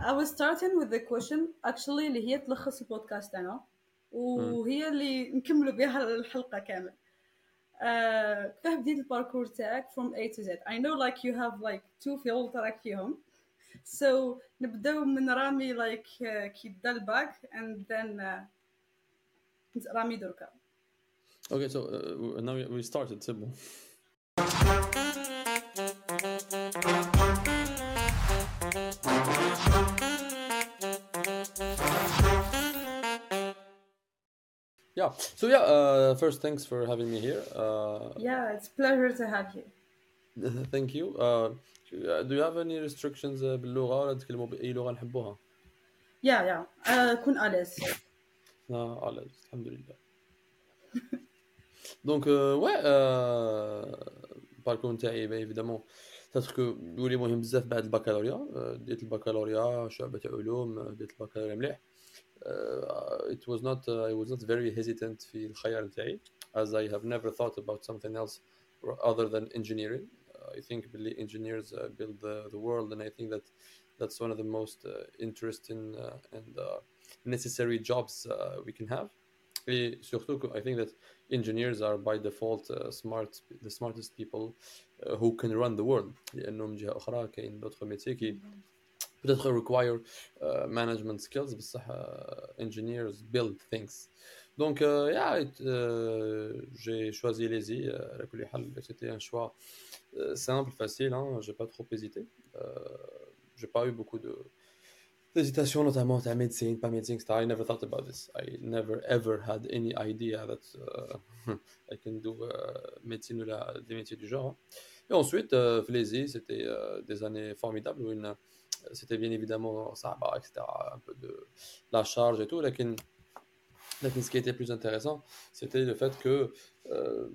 I was starting with the question actually اللي هي تلخص البودكاست أنا وهي اللي نكملوا بها الحلقة كامل آه، كيفاه بديت الباركور تاعك from A to Z I know like you have like two fields راك فيهم so نبداو من رامي like آه، كي بدا الباك and then آه، رامي دركا Okay, so uh, now we started. C'est Yeah. So yeah. Uh, first, thanks for having me here. Uh, yeah it's pleasure to have you thank you. Uh, do you have any restrictions uh, باللغة ولا تتكلموا بأي لغة نحبوها؟ yeah yeah آه، كون أليس لا على الحمد لله. Donc euh, ouais, euh, الباركور نتاعي peut-être que يولي مهم بزاف بعد البكالوريا آه، ديت البكالوريا شعبة علوم آه، ديت البكالوريا مليح uh, it was not uh, I was not very hesitant في الخيار نتاعي as I have never thought about something else other than engineering uh, I think really engineers uh, build the, the world and I think that that's one of the most uh, interesting uh, and uh, necessary jobs uh, we can have et surtout que I think that engineers are by default uh, smart the smartest people uh, who can run the world لأنه من جهة أخرى كاين d'autres métiers qui peut-être require euh, management skills, mais uh, engineers build things. Donc, euh, yeah, euh, j'ai choisi Lazy. C'était un choix simple, facile. Hein, j'ai pas trop hésité. j'ai pas eu beaucoup de d'hésitation, notamment à médecine, pas médecine, etc. I never thought about this. I never ever had any idea that I can do médecine ou la, des métiers du genre. Hein. Et ensuite, Flézy, c'était des années formidables où une c'était bien évidemment Sahaba, etc., un peu de la charge et tout. Mais ce qui était plus intéressant, c'était le fait que euh,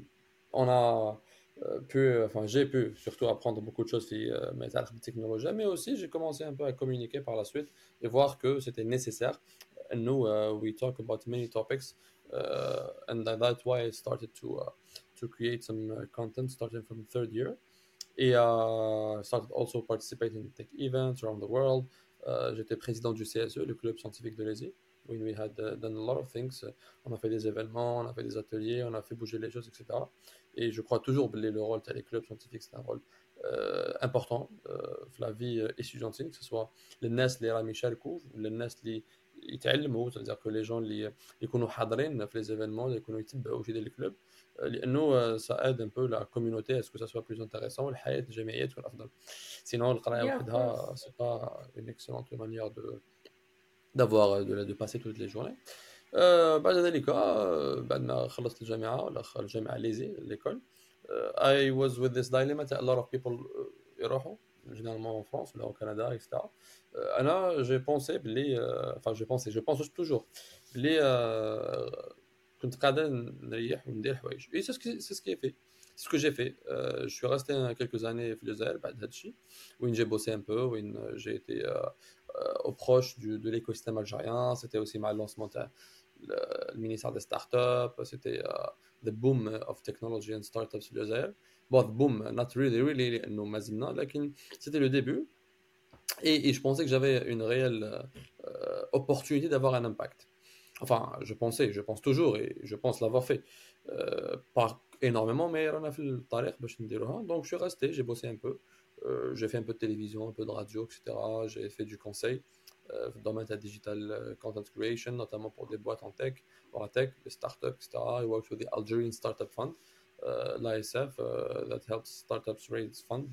on a euh, pu, enfin j'ai pu surtout apprendre beaucoup de choses sur euh, mes technologies, mais aussi j'ai commencé un peu à communiquer par la suite et voir que c'était nécessaire. And nous, uh, we talk about many topics, uh, and that's why I started to uh, to create some uh, content starting from third year et uh, started also participating in tech events around the world. Uh, J'étais président du CSE, le club scientifique de l'ESI. When we had uh, done a lot of things. Uh, on a fait des événements, on a fait des ateliers, on a fait bouger les choses, etc. Et je crois toujours que le rôle des clubs scientifiques, c'est un rôle euh, important euh, dans la vie euh, étudiantine, que ce soit les NES, les رامي يشاركوا, les NES اللي يتعلموا, c'est-à-dire que les gens اللي يكونوا حاضرين في les événements, اللي يكونوا يتبعوا في les clubs, لانه ça aide un peu la communauté à ce que ça soit plus intéressant والحياه الجامعيه تكون افضل سينو القرايه Yeah, of وحدها c'est pas une excellente manière de d'avoir de, de passer toutes les journées آه، بعد ذلك آه، بعد ما خلصت الجامعه ولا خ- الجامعه ليزي ليكول I was with this dilemma that a lot of people آه، يروحوا généralement en France ولا au Canada etc آه، انا j'ai pensé بلي آه، enfin j'ai pensé je pense toujours بلي آه، كنت قاعده نريح وندير حوايج et c'est ce qui c'est ce qui est fait c'est ce que j'ai fait Euh, je suis resté euh, quelques années في الجزائر بعد هذا الشيء وين j'ai bossé un peu وين euh, j'ai été euh, euh, au proche du, de l'écosystème algérien c'était aussi مع lancement تاع le, le ministère des startups c'était euh, the boom of technology and startups في الجزائر bon the boom not really really لانه ما زلنا لكن c'était le début et, et je pensais que j'avais une réelle euh, opportunité d'avoir un impact enfin, je pensais, je pense toujours et je pense l'avoir fait. Euh, pas énormément, mais on a fait le tarif, bah, donc je suis resté, j'ai bossé un peu. Euh, j'ai fait un peu de télévision, un peu de radio, etc. J'ai fait du conseil euh, dans ma digital euh, content creation, notamment pour des boîtes en tech, pour la tech, des startups, etc. I worked with the Algerian Startup Fund, euh, l'ASF, that helps startups raise funds.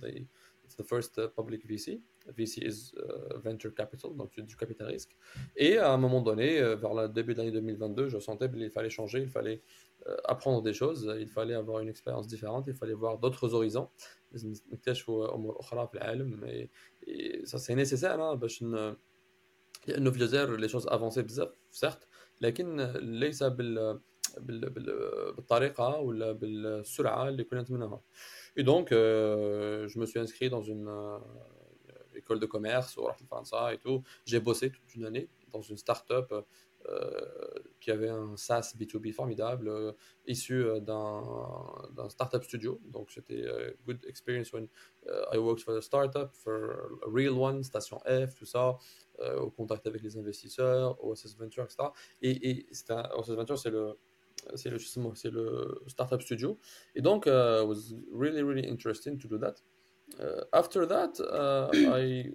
It's the first uh, public VC. VC is uh, venture capital, donc c'est du capital risque. Et à un moment donné, euh, vers le début de l'année 2022, je sentais qu'il fallait changer, il fallait euh, apprendre des choses, il fallait avoir une expérience différente, il fallait voir d'autres horizons. لازم نكتشفوا امور اخرى في العالم et, et ça c'est nécessaire hein, باش ن... لانه في الجزائر لي شوز افونسي بزاف سيرت لكن ليس بال... بال... بال... بالطريقه ولا بالسرعه اللي كنا نتمناها et donc euh, je me suis inscrit dans une euh, école de commerce au et tout. J'ai bossé toute une année dans une start-up euh, qui avait un SaaS B2B formidable, euh, issu euh, d'un startup studio. Donc c'était une good experience when I worked for a startup, for a real one, Station F, tout ça, au contact avec les investisseurs, OSS Venture, etc. Et, et c'est OSS Venture, c'est le c'est le, le startup studio. Et donc, it was really, really interesting to do that. after that uh, I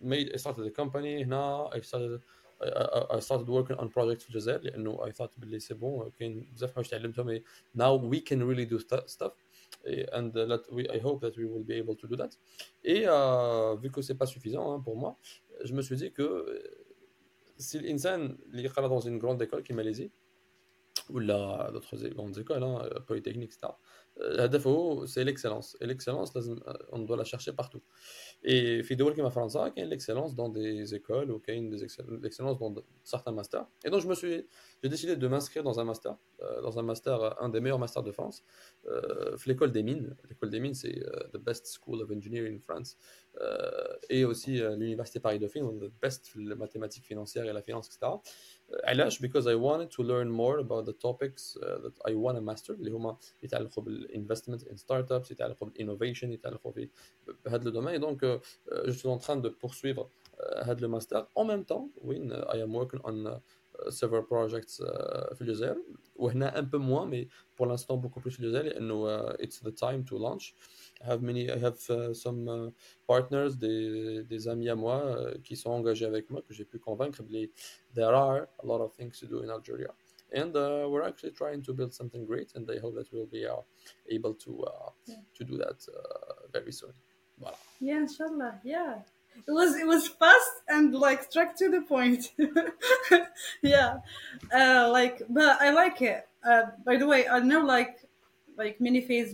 made I started a company now I started I, I started working on projects في الجزائر لانه I thought باللي سي بون كاين بزاف حوايج تعلمتهم now we can really do stuff and that we, I hope that we will be able to do that et uh, vu que c'est pas suffisant hein, pour moi je me suis dit que si l'insan اللي يقرا dans une grande école qui est Malaisie ou d'autres grandes écoles, hein, polytechniques, etc. Euh, c'est l'excellence. Et l'excellence, on doit la chercher partout. Et في دول كيما فرنسا كاين l'excellence dans des écoles ou كاين l'excellence dans certains masters. Et donc je me suis j'ai décidé de m'inscrire dans un master, euh, dans un master un des meilleurs masters de France, euh, l'école des mines. L'école des mines c'est euh, the best school of engineering in France euh, et aussi l'université Paris Dauphine, the best la mathématiques financières et la finance etc. علاش because I wanted to learn more about the topics uh, that I want to master اللي هما يتعلقوا بالinvestment in startups يتعلقوا بالinnovation يتعلقوا في بهذا le domaine et donc uh, je suis en train de poursuivre هذا le master en même temps when I am working on several projects في الجزائر وهنا un peu moins mais pour l'instant beaucoup plus في الجزائر لانه it's the time to launch I have many, I have uh, some uh, partners, des, des, amis à moi uh, qui sont engagés avec moi, que j'ai pu convaincre. There are a lot of things to do in Algeria. And uh, we're actually trying to build something great, and I hope that we'll be uh, able to uh, yeah. to do that very soon. Voilà. Yeah, inshallah. Yeah. It was it was fast and like struck to the point. yeah, like but I like it. by the way, I know like like many phase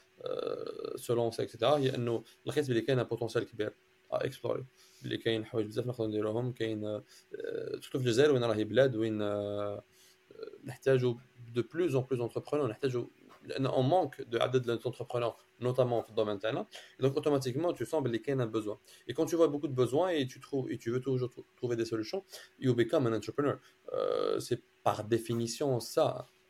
سو لونسي اكسيتيرا هي انه لقيت بلي كاين بوتونسيال كبير اكسبلوري بلي كاين حوايج بزاف نقدروا نديروهم كاين سورتو في الجزائر وين راهي بلاد وين نحتاجوا دو بلوز اون بلوز انتربرونور نحتاجوا لان اون مانك دو عدد لونتربرونور notamment dans le domaine تاعنا donc automatiquement tu sens qu'il y a un besoin et quand tu vois beaucoup de besoins et tu trouves et tu veux toujours trouver des solutions you become an entrepreneur euh, c'est par définition ça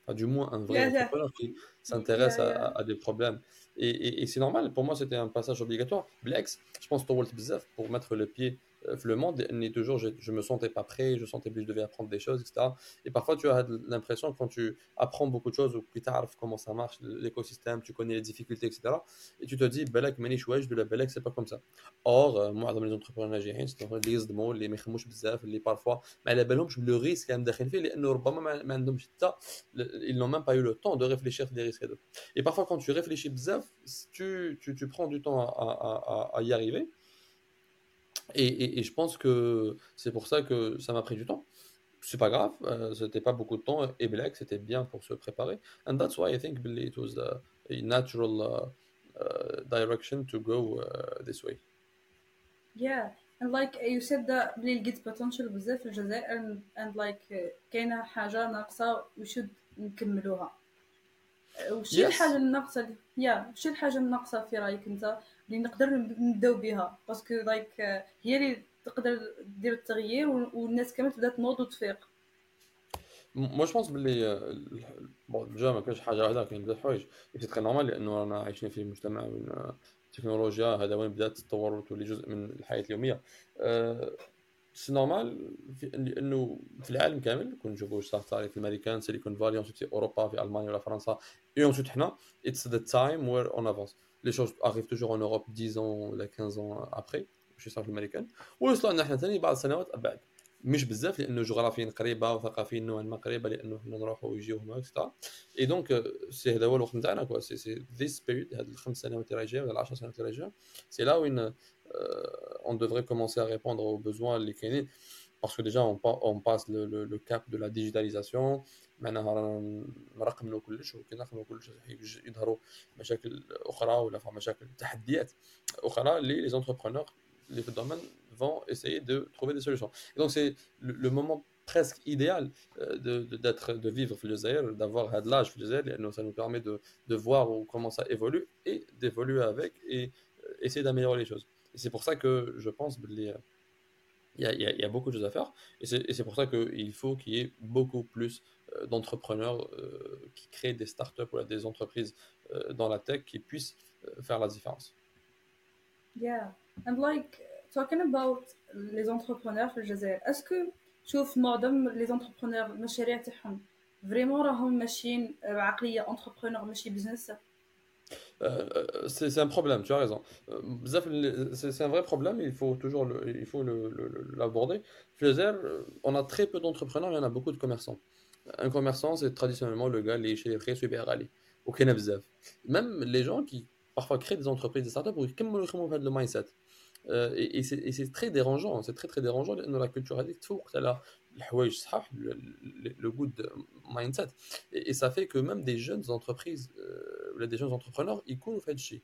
du moins, un vrai entrepreneur qui s'intéresse à, des problèmes. Et, c'est normal, pour moi, c'était un passage obligatoire. Blex, je pense que tu bizarre pour mettre le pied euh, le monde n'est toujours, je, je, me sentais pas prêt, je sentais que je devais apprendre des choses, etc. Et parfois, tu as l'impression, quand tu apprends beaucoup de choses, ou plus tard, comment ça marche, l'écosystème, tu connais les difficultés, etc. Et tu te dis, Belek, Mani Chouaj, de la Belek, c'est pas comme ça. Or, euh, moi, dans les entrepreneurs nigériens, c'est les Zdmo, les Mechmouch Bzaf, les parfois, mais le risque, quand même, les ils n'ont même pas eu le temps de réfléchir sur les risques. Et parfois, quand tu réfléchis Bzaf, tu, tu, tu prends du temps à y arriver. et, et, et, je pense que c'est pour ça que ça m'a pris du temps. C'est pas grave, euh, c'était pas beaucoup de temps et Black c'était bien pour se préparer. And that's why I think it was a, a natural uh, uh, direction to go uh, this way. Yeah, and like you said that بلي لقيت potential بزاف في الجزائر and, and like كاينه حاجه ناقصه we should نكملوها. وش yes. الحاجه الناقصه يا وش الحاجه الناقصه في رايك انت اللي نقدر نبداو بها. باسكو لايك هي اللي تقدر دير التغيير والناس كامل تبدأ تنوض وتفيق. مو جو بونس باللي بون ديجا ما كانش حاجة واحدة كاين بزاف حوايج. سي تري نورمال لأنه رانا عايشين في مجتمع وين التكنولوجيا هذا وين بدأت تتطور وتولي جزء من الحياة اليومية. سي نورمال لأنه في العالم كامل كون نشوفوا واش في الأمريكان سيليكون فالي في أوروبا في ألمانيا ولا فرنسا اي اونسيت حنا اتس ذا تايم وير اون افونس les choses arrivent toujours en Europe 10 ans ولا 15 ans après شي صار في الامريكان ويوصلوا لنا حنا ثاني بعض السنوات بعد مش بزاف لانه جغرافيا قريبه وثقافيا نوعا ما قريبه لانه حنا نروحوا ويجيو هما اكسترا اي دونك سي هذا هو الوقت نتاعنا كوا سي سي ذيس بيريود هاد الخمس سنوات اللي راجعين ولا 10 سنوات اللي راجعين سي لا وين اون devrait commencer à répondre aux besoins اللي كاينين parce que déjà on, on passe le, le, le, cap de la digitalisation معناها نرقموا كلش وكي نرقموا كلش يظهروا مشاكل اخرى ولا مشاكل تحديات اخرى اللي les entrepreneurs les domaines vont essayer de trouver des solutions et donc c'est le, le moment presque idéal euh, de, de, d'être, de vivre في الجزائر d'avoir هذا l'âge في الجزائر ça nous permet de, de voir comment ça évolue et d'évoluer avec et euh, essayer d'améliorer les choses et c'est pour ça que je pense les il y, a, il y, a, beaucoup de choses à faire. Et c'est pour ça qu'il faut qu'il y ait beaucoup plus euh, d'entrepreneurs euh, qui créent des startups ou des entreprises euh, dans la tech qui puissent faire la différence. Yeah, and like talking about les entrepreneurs في الجزائر, est-ce que تشوف معظم les entrepreneurs المشاريع تاعهم vraiment راهم ماشيين بعقلية entrepreneur ماشي business euh, euh, c'est un problème, tu as raison. Euh, c'est un vrai problème, il faut toujours l'aborder. Le, on a très peu d'entrepreneurs, il y en a beaucoup de commerçants. un commerçant, c'est traditionnellement le gars, les chefs super allés. Au Kenabzaf. Même les gens qui parfois créent des entreprises, des startups, ou qui ont le mindset. Euh, et, et c'est très dérangeant, c'est très très dérangeant dans la culture addict, le, le, goût de mindset. Et, ça fait que même des jeunes entreprises, euh, des jeunes entrepreneurs, ils courent au fait chier.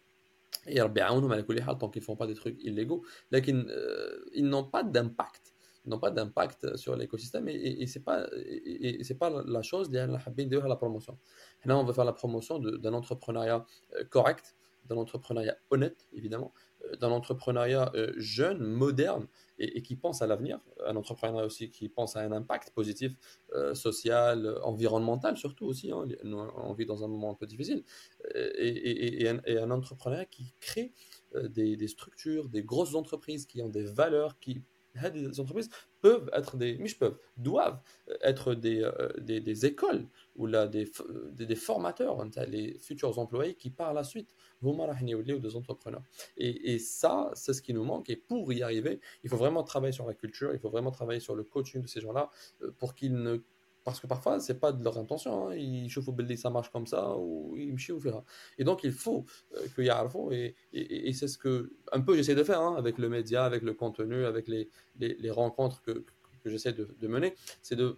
et alors, ben, tant qu'ils ne font pas des trucs illégaux, mais euh, ils n'ont pas d'impact n'ont pas d'impact sur l'écosystème et, et, ce n'est pas, et, c'est pas la chose liée à la promotion. Là, on veut faire la promotion d'un entrepreneuriat euh, correct, d'un entrepreneuriat honnête, évidemment, euh, d'un entrepreneuriat jeune, moderne, et, qui pense à l'avenir, un entrepreneuriat aussi qui pense à un impact positif social, environnemental surtout aussi. Hein. on vit dans un moment un peu difficile et, un, entrepreneuriat qui crée des, des, structures, des grosses entreprises qui ont des valeurs, qui les entreprises peuvent être des, mais peuvent, doivent être des, euh, des, des, écoles ou là des, des, formateurs, hein, les futurs employés qui par la suite vont ou des entrepreneurs. Et, et ça, c'est ce qui nous manque. Et pour y arriver, il faut vraiment travailler sur la culture, il faut vraiment travailler sur le coaching de ces gens-là euh, pour qu'ils ne parce que parfois, c'est pas de leur intention. Hein. Ils chauffent au ça marche comme ça, ou ils me verra. Et donc, il faut qu'il y ait et, et, et c'est ce que, un peu, j'essaie de faire hein, avec le média, avec le contenu, avec les, les, les rencontres que, que j'essaie de, de, mener. C'est de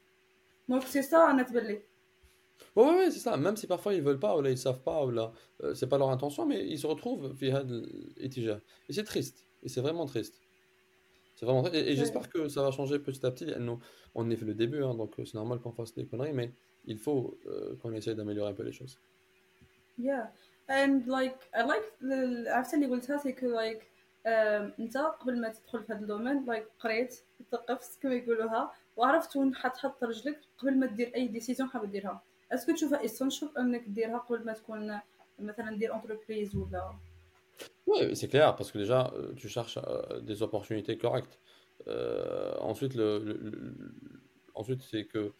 دونك سي سا انا تبان Oui, oui, c'est ça. Même si parfois ils veulent pas, ou là ils savent pas, ou là euh, c'est pas leur intention, mais ils se retrouvent via Et c'est triste. Et c'est vraiment triste. C'est vraiment Et, et j'espère que ça va changer petit à petit. Nous, on est fait le début, hein, donc euh, c'est normal qu'on fasse des conneries, mais il faut euh, qu'on essaye d'améliorer un peu les choses. Yeah, and like I like عرفت اللي قلتها سي كو like انت قبل ما تدخل في هذا الدومين like قريت ثقفت كما يقولوها وعرفت وين حتحط رجلك قبل ما دير اي ديسيزيون حاب ديرها اسكو تشوفها اسونشال انك ديرها قبل ما تكون مثلا دير انتربريز ولا Oui, c'est clair, parce que déjà, euh, tu cherches euh, des opportunités correctes. Euh, ensuite, le, le- le- ensuite c'est que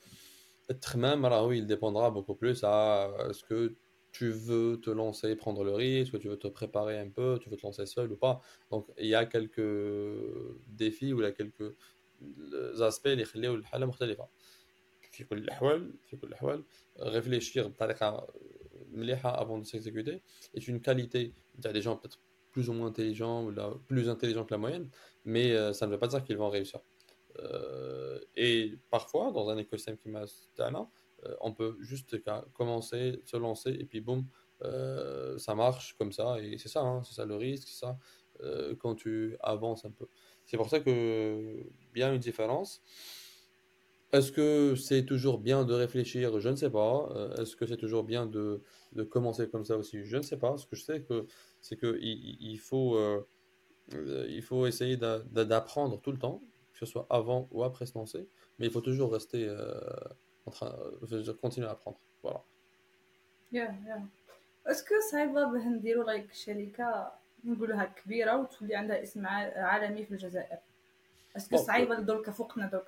être même, alors oui, il dépendra beaucoup plus à est-ce que tu veux te lancer, prendre le risque, tu veux te préparer un peu, tu veux te lancer seul ou pas. Donc, il y a quelques défis ou il y a quelques aspects اللي يخليو الحالة مختلفة. في كل الأحوال في كل الأحوال réfléchir بطريقة مليحة avant de s'exécuter est une qualité. Il y a des gens peut-être plus ou moins intelligents, ou la, plus intelligents que la moyenne, mais euh, ça ne veut pas dire qu'ils vont réussir. Euh, et parfois, dans un écosystème qui m'a euh, on peut juste commencer, se lancer, et puis boum, euh, ça marche comme ça, et c'est ça, hein, c'est ça le risque, c'est ça euh, quand tu avances un peu. C'est pour ça que, bien une différence, Est-ce que c'est toujours bien de réfléchir? Je ne sais pas. Euh, Est-ce que c'est toujours bien de, de commencer comme ça aussi? Je ne sais pas. Ce que je sais que c'est que il, il- il faut euh, euh, il faut essayer d'a- d'a- d'apprendre tout le temps, que ce soit avant ou après se lancer, mais il faut toujours rester euh, en train, je veux dire, continuer à apprendre. Voilà. يا يا اسكو صعيبة باه نديرو لايك شركة نقولوها كبيرة وتولي عندها اسم ع- عالمي في الجزائر اسكو Bon, صعيبة درك فوقنا درك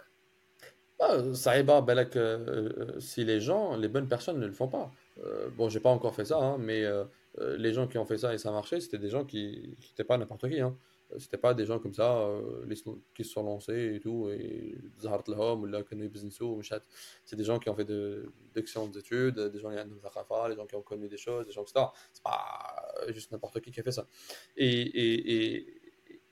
Ah, Saïba, Balak, euh, euh, si les gens, les bonnes personnes ne le font pas. Euh, bon, j'ai pas encore fait ça, hein, mais euh, euh, les gens qui ont fait ça et ça a marché, c'était des gens qui n'étaient pas n'importe qui. Hein. Euh, C'était pas des gens comme ça euh, qui se sont lancés et tout, et Zahart Lahom, ou là, Kanoui. C'est des gens qui ont fait de- d'excellentes études, des gens qui ont les gens qui ont connu des choses, des gens, etc. C'est pas juste n'importe qui qui a fait ça. Et, et,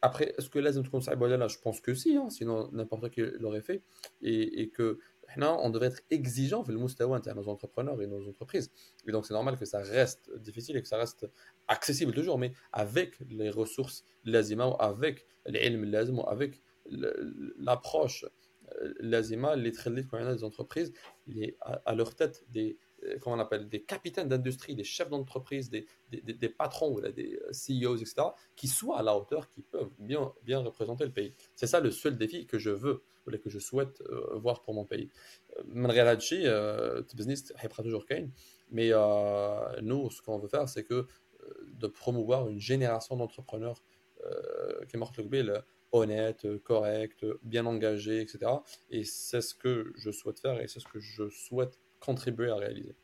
après, est-ce que là, je pense que si, hein, sinon n'importe qui l'aurait fait et, et que on devrait être exigeant vers le mustawa à nos entrepreneurs et nos entreprises. Et donc, c'est normal que ça reste difficile et que ça reste accessible toujours, mais avec les ressources lazima avec l'ilm lazim ou avec l'approche euh, lazima, les y en a des entreprises, les, à, à leur tête des, euh, comment on appelle, des capitaines d'industrie, des chefs d'entreprise, des, des, des, des, patrons, des euh, CEOs, etc., qui soient à la hauteur, qui peuvent bien, bien représenter le pays. C'est ça le seul défi que je veux, que je souhaite euh, voir pour mon pays. Malgré là business toujours Kane, mais nous, ce qu'on veut faire, c'est que de promouvoir une génération d'entrepreneurs qui est morte le honnête, correct, bien engagé, etc. Et c'est ce que je souhaite faire et c'est ce que je souhaite contribuer à réaliser.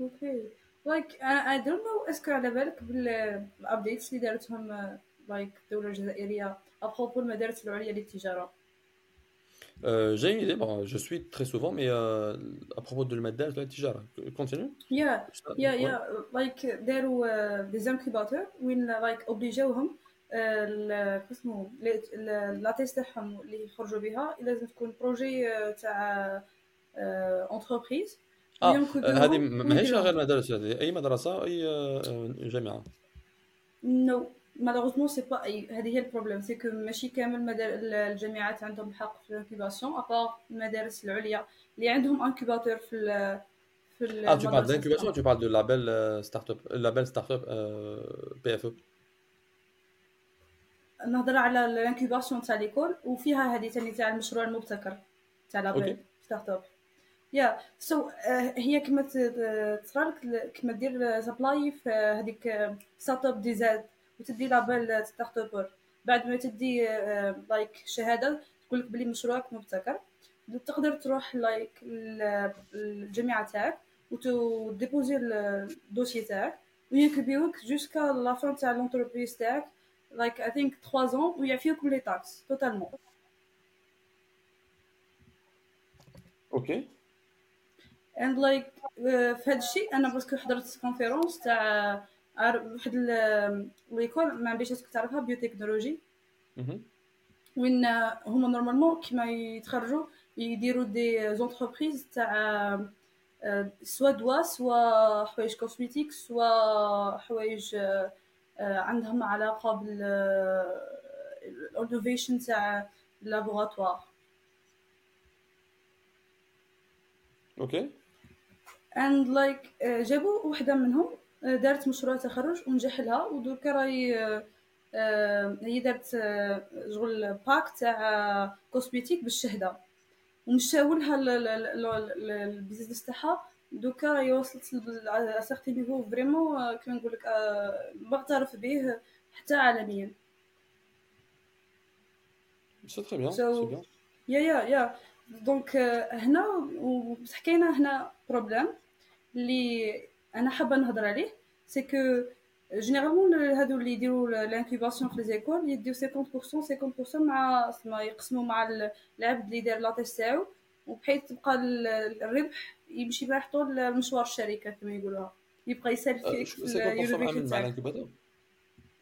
اوكي لايك اي دونت نو اسكو على بالك بالابديتس اللي دارتهم لايك الدولة الجزائرية ابروبو المدارس العليا للتجارة Euh, j'ai une idée, bon, je suis très souvent, mais euh, à propos de المدارس la التجارة, continue. يا Ça- يا ouais. يا لايك داروا دي زانكوباتور وين لايك اوبليجاوهم اسمه لا تيست تاعهم اللي يخرجوا بها لازم تكون بروجي تاع انتربريز آه هذه ما ما هيش غير مدارس هذه اي مدرسه اي آه، جامعه نو مالوغوزمون سي با هذه هي البروبليم سي كو ماشي كامل الجامعات عندهم الحق في الانكوباسيون ابار المدارس العليا اللي عندهم انكوباتور في ال في Ah, tu parles d'incubation tu parles de label euh, start-up, label start-up euh, PFE? نهضر على الانكوباسيون تاع ليكول وفيها هذه ثاني تاع المشروع المبتكر تاع لابيل ستارت اب يا سو هي كما تصرالك كما دير سابلاي في هذيك ستارت اب دي زاد وتدي لابيل ستارت اب بعد ما تدي لايك شهادة تقول لك بلي مشروعك مبتكر تقدر تروح لايك الجامعة تاعك وتديبوزي الدوسي تاعك وينكبيوك جوسكا لا فان تاع لونتربريز تاعك like I think 3 ans ويعفيوك لي تاكس توتالمون And like uh, في هذا الشيء أنا باسكو حضرت كونفيرونس تاع واحد ليكول ما اسكو تعرفها بيوتكنولوجي. وين هما نورمالمون كيما يتخرجوا يديروا دي زونتربريز تاع سوا دوا سوا حوايج كوسميتيك سوا حوايج آه، آه، عندهم علاقة بال الانوفيشن تاع اللابوراتوار Like آه، جابوا وحدة منهم آه، دارت مشروع تخرج ونجح لها ودركا راهي آه، هي دارت شغل باك تاع كوسميتيك بالشهدة ومشاو لها ال- ال- ال- ال- البيزنس تاعها دوكا راهي وصلت ل سيغتي نيفو فريمون كيما نقول لك معترف به حتى عالميا très bien. So- c'est bien. يا يا يا دونك آه، هنا كاينة هنا بروبليم اللي أنا حابة نهضر عليه سي كو جينيرالمون هادو اللي يديروا لانكوباسيون في ليزيكول يديو 50% 50% مع اسمها يقسموا مع ال- العبد اللي دار لاطيس تاعو وبحيث تبقى ال- الربح يمشي بها حتى لمشوار الشركة كما يقولوها. يبقى يسال فيك je- في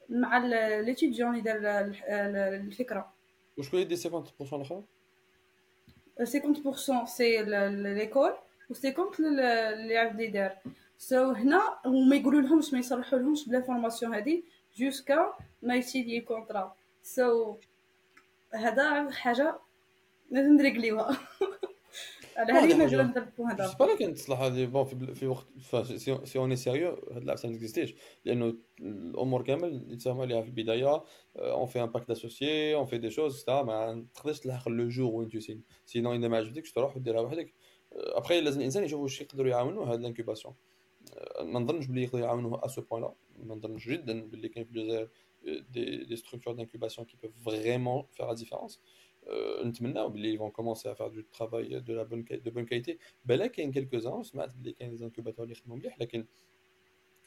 مع ليتيديون اللي دار ال- ال- الفكرة. وشكون يدي 50% الأخرى؟ 50% سي ليكول و 50 لل- اللي عبد يدار سو so, هنا وما يقولوا لهمش ما يصرحوا لهمش بلا فورماسيون هذه جوسكا ما يسيدي كونترا سو so, هذا حاجه لازم نريقليوها على هذه مجال نهضر بوان جو سي با لا كانت تصلح هذه بون في, وقت سي اوني سيريو هاد العفسه ما تكزيستيش. لأنه الأمور كامل يتساهموا عليها في البداية اون في ان باك داسوسيي اون في دي شوز ما تقدرش تلحق لو جور وين تو سين سينو إذا ما عجبتكش تروح وديرها وحدك. ابخي لازم الإنسان يشوف واش يقدروا يعاونوه هاد الانكوباسيون ما نظنش بلي يقدروا يعاونوه ا سو بوان لا ما نظنش جدا بلي كاين في الجزائر دي دي ستركتور qui peuvent vraiment faire la différence. euh, نتمناو بلي ils vont commencer à faire du travail de la bonne de bonne qualité بلا كاين quelques uns سمعت بلي كاين des incubateurs اللي يخدموا مليح لكن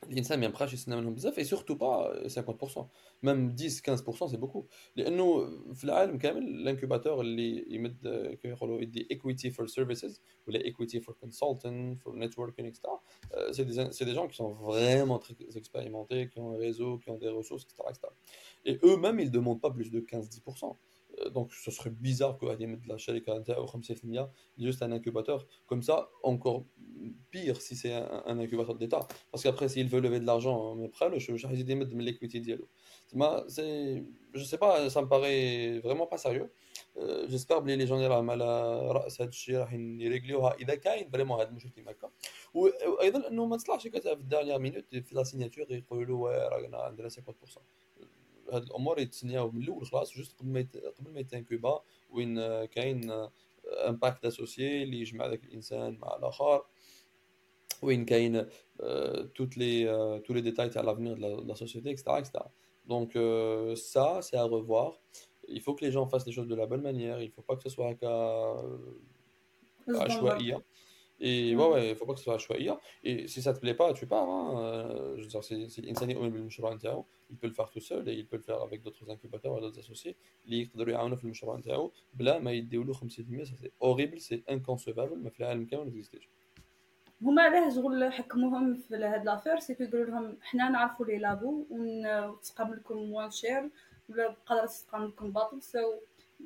الانسان ما يبقاش يستنى منهم بزاف اي سورتو با 50% ميم 10 15% سي بوكو لانه في العالم كامل الانكوباتور اللي يمد كيما يقولوا يدي equity for services ولا equity for consultant for networking etc euh, c'est des c'est des gens qui sont vraiment très expérimentés qui ont un réseau qui ont des ressources etc etc et eux-mêmes ils demandent pas plus de 15 10% Euh, donc ce serait bizarre que يمد الشركه نتاعو 50% juste un incubateur comme ça encore pire si c'est un, un incubateur d'État parce qu'après s'il veut lever de l'argent mais après le je vais يزيد يمد من l'équity ديالو تما c'est je sais pas ça me paraît vraiment pas sérieux Euh, j'espère بلي لي جون راهم على راس هذا الشيء راح يريغليوها اذا كاين فريمون هذا المشكل كيما هكا و- وايضا انه ما تصلحش كتاب في الدارنيير مينوت في لا سيناتور يقولوا له واه رانا عندنا 50% هاد الامور يتسنياو من الاول خلاص جوست قبل ما يت... قبل ما يتانكوبا وين آه، كاين امباكت اسوسيي اللي يجمع ذاك الانسان مع الاخر وين كاين توت لي tous les détails تاع l'avenir de la, de la société etc etc donc euh, ça c'est à revoir il faut que les gens fassent les choses de la bonne manière il faut pas que ce soit هكا زبون برك عشوائيه et ouais ouais il faut pas que ce soit عشوائيه et si ça te plaît pas tu pars hein. Euh, je veux dire c'est c'est الانسان يؤمن بالمشروع نتاعو il peut le faire tout seul et il peut le faire avec d'autres incubateurs et d'autres associés. اللي يقدروا يعاونوا في المشروع نتاعو بلا ما يديو له 50% ça c'est horrible c'est inconcevable ما في العالم كامل ما تكزيستيش هما علاه شغل حكموهم في هاد لافير سي يقولوا لهم حنا نعرفوا لي لابو ونتقابل لكم موان شير ولا بقدر تتقابل لكم باطل سو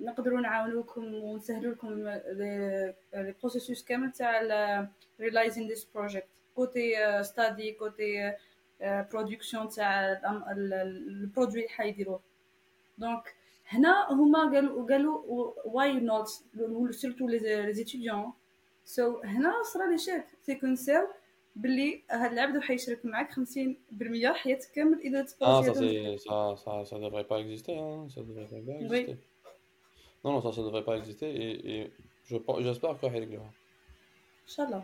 نقدروا نعاونوكم ونسهلوا لكم لي بروسيسوس كامل تاع ريلايزين ذيس بروجيكت كوتي ستادي كوتي برودكسيون تاع البرودوي اللي حيديروه دونك هنا هما قالوا قالوا واي نوت سيرتو لي زيتيديون سو هنا صرا لي شيك سي نساو باللي هاد العبد حيشرك معاك 50% حياتك كامل اذا Ah, تبروجي ça, c'est, ça, ça, ça devrait pas exister, hein. Ça devrait pas exister. وي Non, non, ça, ça devrait pas exister et, et je pense, j'espère que هيرجعوا. ان شاء الله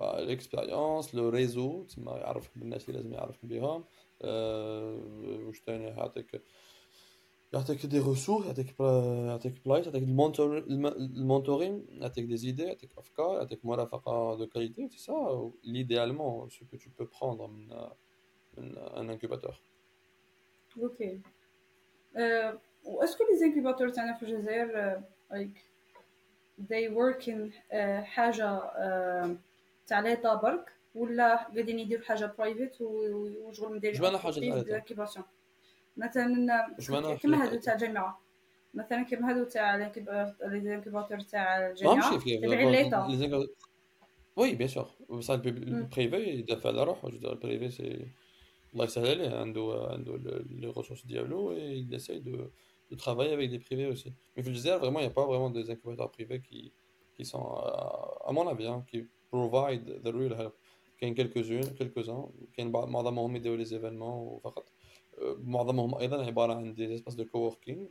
euh, l'expérience, le réseau, تسمى يعرفك بالناس اللي لازم يعرفك بهم. Euh, واش تاني يعطيك يعطيك دي ريسورس يعطيك يعطيك بلايص يعطيك المونتور الم- المونتورينغ يعطيك دي زيدي يعطيك افكار يعطيك مرافقه دو كاليتي سي سا ليديالمون سو كو تو بو بروندر من من ان انكوباتور أوكي واسكو لي زانكوباتور تاعنا في الجزائر لايك they work in حاجة آه، تاع ليطا برك ولا قاعدين يديروا حاجه برايفت وشغل مديرين اش معنى حاجه تاع entreprise ليطا d'incubation. مثلا اش معنى كيما حاجه هادو تاع الجامعه مثلا كيما هادو تاع لي زانكوباتور تاع ما الجامعه ماشي كيف تابعين ليطا لي زانكو وي بيان سور بصح مم. البريفي يدافع على روحه جو البريفي سي الله يسهل عليه عنده عنده لي ريسورس ديالو et il essaye de de travailler avec des privés aussi. Mais في الجزائر vraiment il n'y a pas vraiment des incubateurs privés qui qui sont euh, à mon avis hein, qui provide the real help. كاين quelques-uns quelques-uns كاين بعض- معظمهم يديروا لي زيفينمون فقط أه، معظمهم ايضا عباره عن دي اسباس دو كووركينغ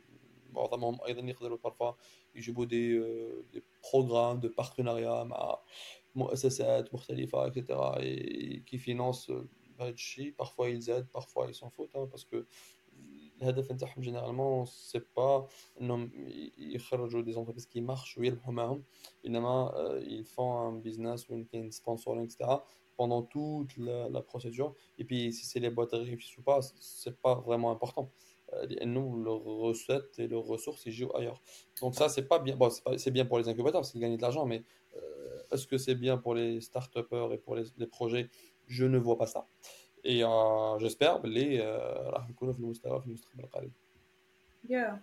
معظمهم ايضا يقدروا parfois يجيبوا دي دي بروغرام دو بارتناريا مع مؤسسات مختلفة etc et qui financent هذا الشيء parfois ils aident parfois ils s'en الهدف نتاعهم généralement c'est pas انهم ي- يخرجوا des entreprises qui marchent ويربحوا معهم انما euh, ils font un business وين كاين sponsoring etc pendant toute la, la procédure et puis si c'est les boîtes réussissent ou pas c'est pas vraiment important Euh, لانه leurs recettes et leurs ressources ils jouent ailleurs donc ça c'est pas bien bon c'est pas- c'est bien pour les incubateurs parce qu'ils gagnent de l'argent mais euh, est-ce que c'est bien pour les start-upers et pour les, les projets Je ne vois pas ça. J'espère باللي euh, راح نكونوا في المستوى في المستقبل القريب. Yeah.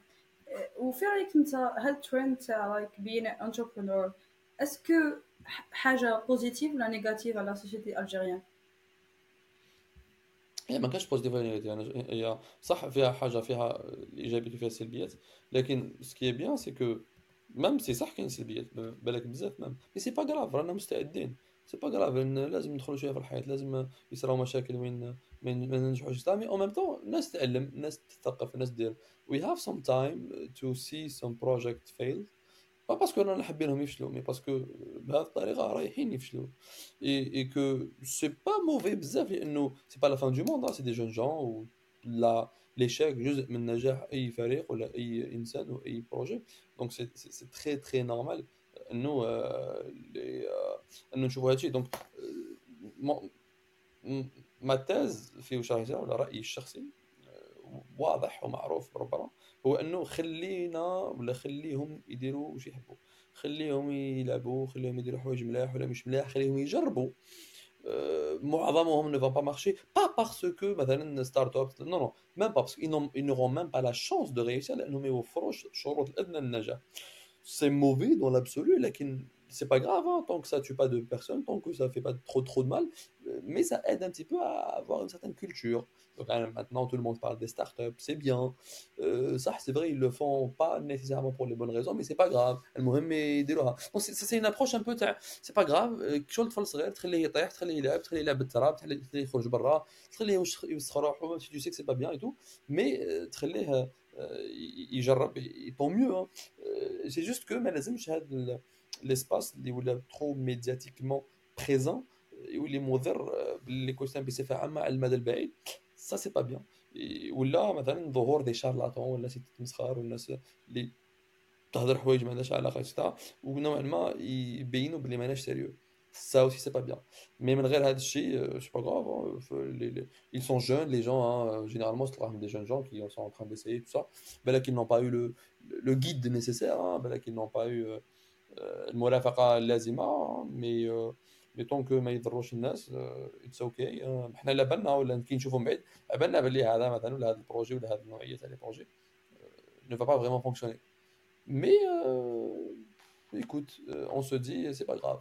وفي رايك انت هاد ترند تاع لايك بين انتربرونور اسكو حاجة بوزيتيف ولا نيجاتيف على السوسيتي الجيريان هي ما كانش بوزيتيف ولا نيجاتيف يعني هي صح فيها حاجة فيها الايجابيات وفيها السلبيات؟ لكن سكي بيان سي كو ميم سي صح كاين سلبيات. بالك بزاف ميم مي سي با غراف رانا مستعدين. سي با غراف لازم ندخلوا شوية في الحياة لازم يصراو مشاكل وين ما ننجحوش مي اون ميم طون الناس تتعلم الناس تثقف الناس دير وي هاف سم تايم تو سي سم بروجيكت فيل با باسكو رانا حابينهم يفشلوا مي باسكو بهذه الطريقة رايحين يفشلوا. اي اي كو سي با موفي بزاف لأنه سي با لا فان دو موند سي دي جون جون لا ليشيك جزء من نجاح أي فريق ولا أي إنسان ou اي بروجي دونك سي تري تري نورمال انه انه نشوفوا هادشي دونك ما تاز في وشاهي ولا رايي الشخصي واضح ومعروف ربما هو انه خلينا ولا خليهم يديروا واش يحبوا خليهم يلعبوا خليهم يديروا حوايج ملاح ولا مش ملاح خليهم يجربوا معظمهم ne va pas marcher pas parce que مثلا ستارت اب non non même pas parce qu'ils n'auront même pas la chance de réussir لانهم يوفروش الشروط الادنى للنجاح c'est mauvais dans l'absolu, c'est pas grave, tant que ça tue pas de personnes, tant que ça fait pas trop trop de mal, mais ça aide un petit peu à avoir une certaine culture. Donc, maintenant, tout le monde parle des startups, c'est bien. Ça, c'est vrai, ils le font pas nécessairement pour les bonnes raisons, mais c'est pas grave. C'est une approche un peu, c'est pas grave. Tu sais que c'est pas bien et tout, mais يجرب mieux hein. c'est juste que ما لازمش هذا l'espace اللي ولا trop médiatiquement présent واللي مضر بالليكوسيستم بصفه عامه على المدى البعيد سا سي با بيان ولا مثلا ظهور دي شارلاتون ولا سي تتمسخر والناس اللي تهضر حوايج ما عندهاش علاقه اكسترا ونوعا ما يبينوا بلي ماناش سيريو ça aussi c'est pas bien mais من غير هذا الشيء c'est pas grave ils sont jeunes les gens hein, généralement c'est des jeunes gens qui sont en train d'essayer tout ça بالك ils n'ont pas eu le, le guide nécessaire hein, بالك ils n'ont pas eu المرافقه اللازمه mais مي طونك ما يضروش الناس اتس اوكي حنا لا بالنا ولا كي نشوفوا من بعيد بالنا باللي هذا مثلا ولا هذا البروجي ولا هذه النوعيه تاع لي بروجي ne va pas vraiment fonctionner mais euh, écoute euh, on se dit c'est pas grave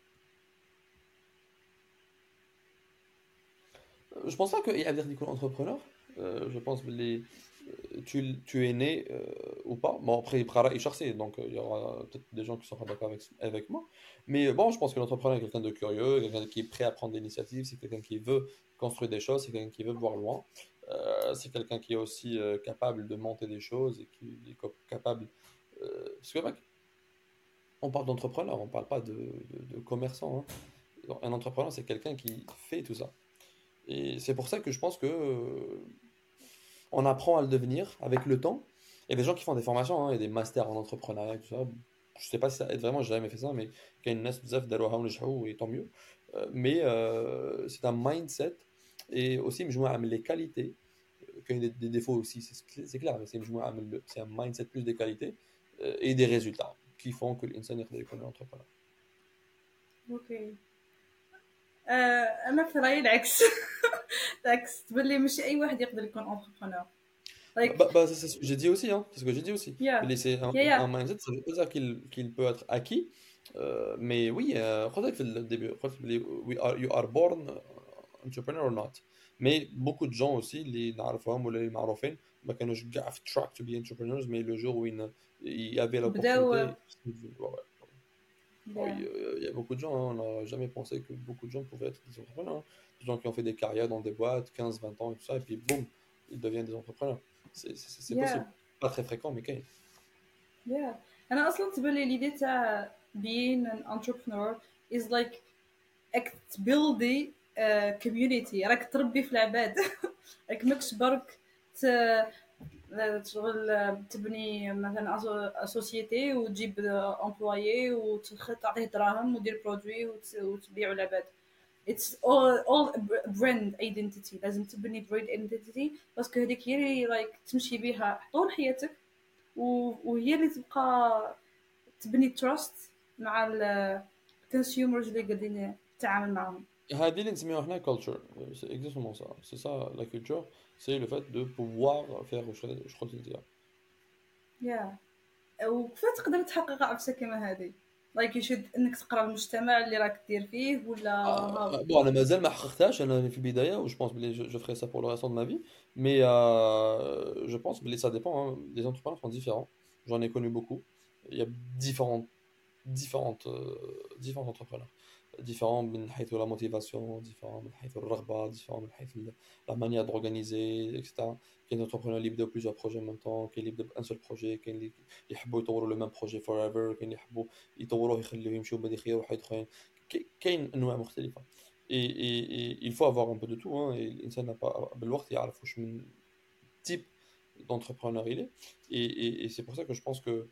Je pense pas que y a dire qu'on entrepreneur. Euh, je pense les, tu, tu es né euh, ou pas. Bon, après, il prendra y donc il y aura peut-être des gens qui seront d'accord avec, avec moi. Mais bon, je pense que l'entrepreneur est quelqu'un de curieux, quelqu'un qui est prêt à prendre l'initiative, c'est quelqu'un qui veut construire des choses, c'est quelqu'un qui veut voir loin. Euh, c'est quelqu'un qui est aussi euh, capable de monter des choses et qui est capable. Euh, parce que, mec, on parle d'entrepreneur, on parle pas de, de, de commerçant. Hein. Un entrepreneur, c'est quelqu'un qui fait tout ça. Et c'est pour ça que je pense que euh, on apprend à le devenir avec le temps. Il y a des gens qui font des formations hein, et des masters en entrepreneuriat, tout ça. Je sais pas si ça aide vraiment, j'ai jamais fait ça, mais et tant mieux. Euh, mais euh, c'est un mindset et aussi je vois les qualités, qu'il y a des défauts aussi, c'est clair, mais c'est un mindset plus des qualités et des résultats qui font que l'insan est entrepreneur. Ok. أنا في رايي العكس العكس تبان لي ماشي اي واحد يقدر يكون entrepreneur Like... Bah, bah c'est ce que j'ai dit aussi, hein. c'est ce que j'ai dit aussi. Yeah. C'est un, yeah, yeah. un mindset, ça veut pas dire qu'il qu peut être acquis, euh, mais oui, euh, في الديبي we are, you are born entrepreneur or not mais beaucoup de gens aussi اللي نعرفهم ولا اللي معروفين ما كانوش كاع في track to be entrepreneurs mais le jour où il y avait l'opportunité il y a beaucoup de gens, hein, on n'a jamais pensé que beaucoup de gens pouvaient être des entrepreneurs. Hein. Des gens qui ont fait des carrières dans des boîtes, 15, 20 ans et tout ça, et puis boum, ils deviennent des entrepreneurs. C'est yeah. possible. Pas très fréquent, mais quand même. Yeah. أنا أصلا تبان لي l'idée تاع being an entrepreneur is like act building كوميونيتي راك تربي في العباد راك ماكش برك تشغل تبني مثلا سوسيتي وتجيب امبلويي وتعطيه دراهم ودير برودوي وتبيعو العباد اتس all brand identity. لازم تبني brand identity باسكو هذيك هي اللي لايك تمشي بها طول حياتك. وهي اللي تبقى تبني تراست مع الكونسيومرز اللي قاعدين تتعامل معاهم. هذه اللي نسميوها culture. C'est exactement ça. C'est ça la culture. c'est le fait de pouvoir faire واش قلت انت يا وكيف تقدر تحقق عفسه كما هذه لايك يشد انك تقرا المجتمع اللي راك دير فيه ولا بون انا مازال ما حققتهاش انا في البدايه و جو بونس بلي جو ferai ça pour le restant de ma vie mais euh, je pense بلي ça dépend hein. les entrepreneurs sont différents j'en ai connu beaucoup il y a différentes différentes euh, différents entrepreneurs différents من حيث la motivation différents من حيث الرغبه différents من حيث la manière d'organiser etc كاين انتربرونور اللي يبداو بليزيور بروجي ان ميم طون كاين اللي يبدا بان سول بروجي كاين اللي يحبوا يطوروا لو ميم بروجي فور ايفر كاين اللي يحبوا يطوروه يخليوه يمشيو بعد يخيروا واحد اخرين كاين انواع مختلفه اي اي il faut avoir un peu de tout hein. et الانسان بالوقت يعرف واش من تيب d'entrepreneur il est et, et, et c'est pour ça que je pense que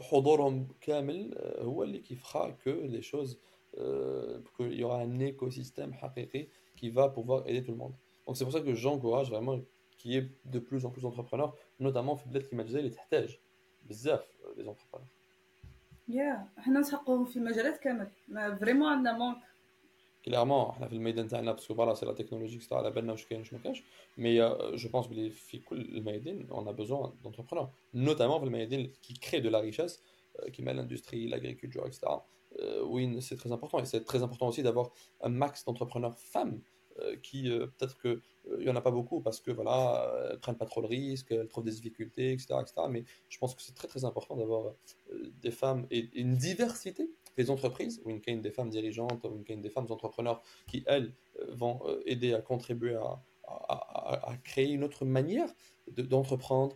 حضورهم كامل هو اللي كيفخا que les choses euh, qu'il y aura un écosystème حقيقي qui va pouvoir aider tout le monde donc c'est pour ça que j'encourage vraiment qu'il y ait de plus en plus d'entrepreneurs, notamment في البلاد كيما الجزائر اللي تحتاج بزاف دي زونتربرونور. يا حنا نسحقوهم في المجالات كامل فريمون عندنا مونك كليرمون حنا في الميدان تاعنا باسكو فوالا سي لا تكنولوجي كستا على بالنا واش كاين واش ما كاينش مي جو بونس بلي في كل الميادين اون ا بوزون دونتربرونور نوتامون في الميادين كي كري دو لا ريشيس Euh, qui mêle l'industrie, l'agriculture, etc. Euh, oui, c'est très important. Et c'est très important aussi d'avoir un max d'entrepreneurs femmes euh, qui peut-être que il euh, y en a pas beaucoup parce que voilà prennent pas trop le risque elles trouvent des difficultés etc mais je pense que c'est très très important d'avoir des femmes et, une diversité des entreprises ou une des femmes dirigeantes ou une des femmes entrepreneurs qui elles vont aider à contribuer à, créer une autre manière d'entreprendre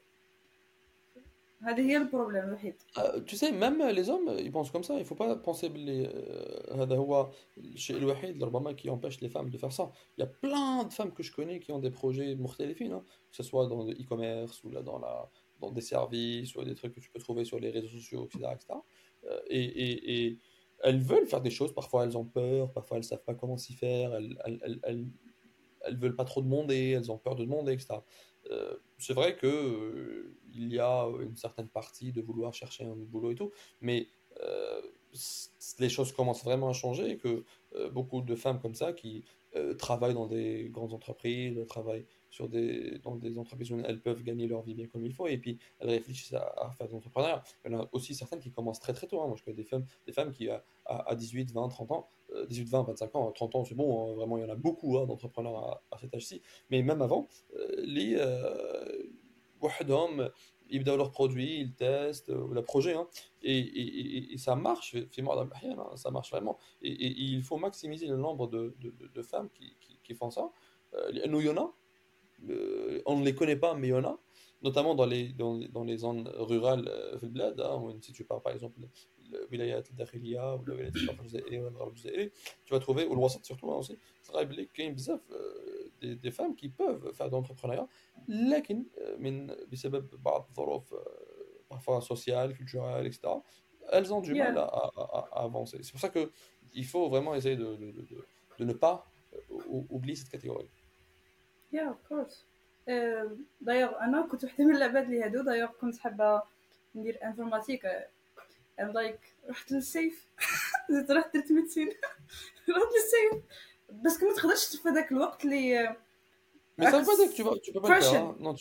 Tu sais, même les hommes, ils pensent comme ça. Il ne faut pas penser que c'est le qui empêche les femmes de faire ça. Il y a plein de femmes que je connais qui ont des projets mortéléphiles, hein, que ce soit dans le e-commerce ou là dans, la, dans des services ou des trucs que tu peux trouver sur les réseaux sociaux, etc. etc. Euh, et, et, elles veulent faire des choses. Parfois, elles ont peur. Parfois, elles ne savent pas comment s'y faire. Elles, elles, elles, elles, veulent pas trop demander. Elles ont peur de demander, etc euh, c'est vrai que euh, il y a une certaine partie de vouloir chercher un boulot et tout, mais euh, les choses commencent vraiment à changer et que beaucoup de femmes comme ça qui travaillent dans des grandes entreprises, travaillent sur des, dans des entreprises où elles peuvent gagner leur vie bien comme il faut et puis elles réfléchissent à, faire des entrepreneurs. Il y en a aussi certaines qui commencent très très tôt. Hein. Moi, je connais des femmes, des femmes qui, à, à 18, 20, 30 ans, 18, 20, 25 ans, 30 ans, c'est bon, hein. vraiment, il y en a beaucoup hein, d'entrepreneurs à, cet âge-ci. Mais même avant, euh, les وحدهم يبداو leurs produits, ils testent euh, le projet hein. et, et, et, ça marche hein, ça marche vraiment et, il faut maximiser le nombre de, de, de femmes qui, qui, qui, font ça euh, nous il y en a euh, on ne les connaît pas, mais il y en a, notamment dans les, dans, dans les zones rurales euh, hein, si tu pars par exemple le wilayat al ou le wilayat tu vas trouver, ou le wasat surtout hein, aussi, qu'il y a des, des femmes qui peuvent faire de l'entrepreneuriat, لكن من بسبب بعض الظروف parfois sociales, culturelles, etc. Elles ont du mal à, à, à avancer. C'est pour ça que il faut vraiment essayer de, de, de, de ne pas oublier cette catégorie. يا اوف كورس دايوغ أنا كنت وحده من العباد اللي هادو دايوغ كنت حابه ندير انفورماتيك اند لايك رحت للسيف زدت رحت درت ميدسين رحت للسيف بس كنت تقدرش في ذاك الوقت اللي بس أنا فاضي تو تو نو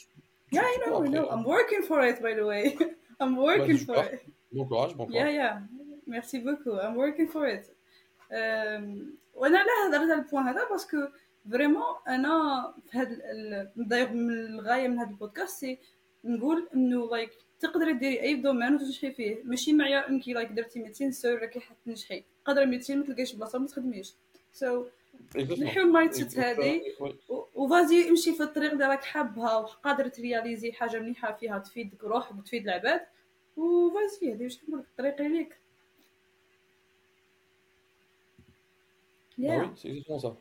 باي ذا واي ام وركينغ فور ات بون كوراج بون وأنا لا هضرت على البوان هذا باسكو فريمون أنا في هذا دايوغ من الغاية من هذا البودكاست سي نقول إنه لايك تقدري ديري أي دومين وتنجحي فيه. ماشي معيار انك لايك درتي ميديسين سور راكي حتنجحي تقدر ميديسين ما تلقايش بلاصة ما تخدميش. سو نحيو المايند سيت هذه وفازي امشي في الطريق اللي راك حابها وقادر ترياليزي حاجة مليحة فيها تفيدك روحك وتفيد العباد. وفازي هذه واش نقول الطريق ليك Yeah. Oui, c'est exactement ça.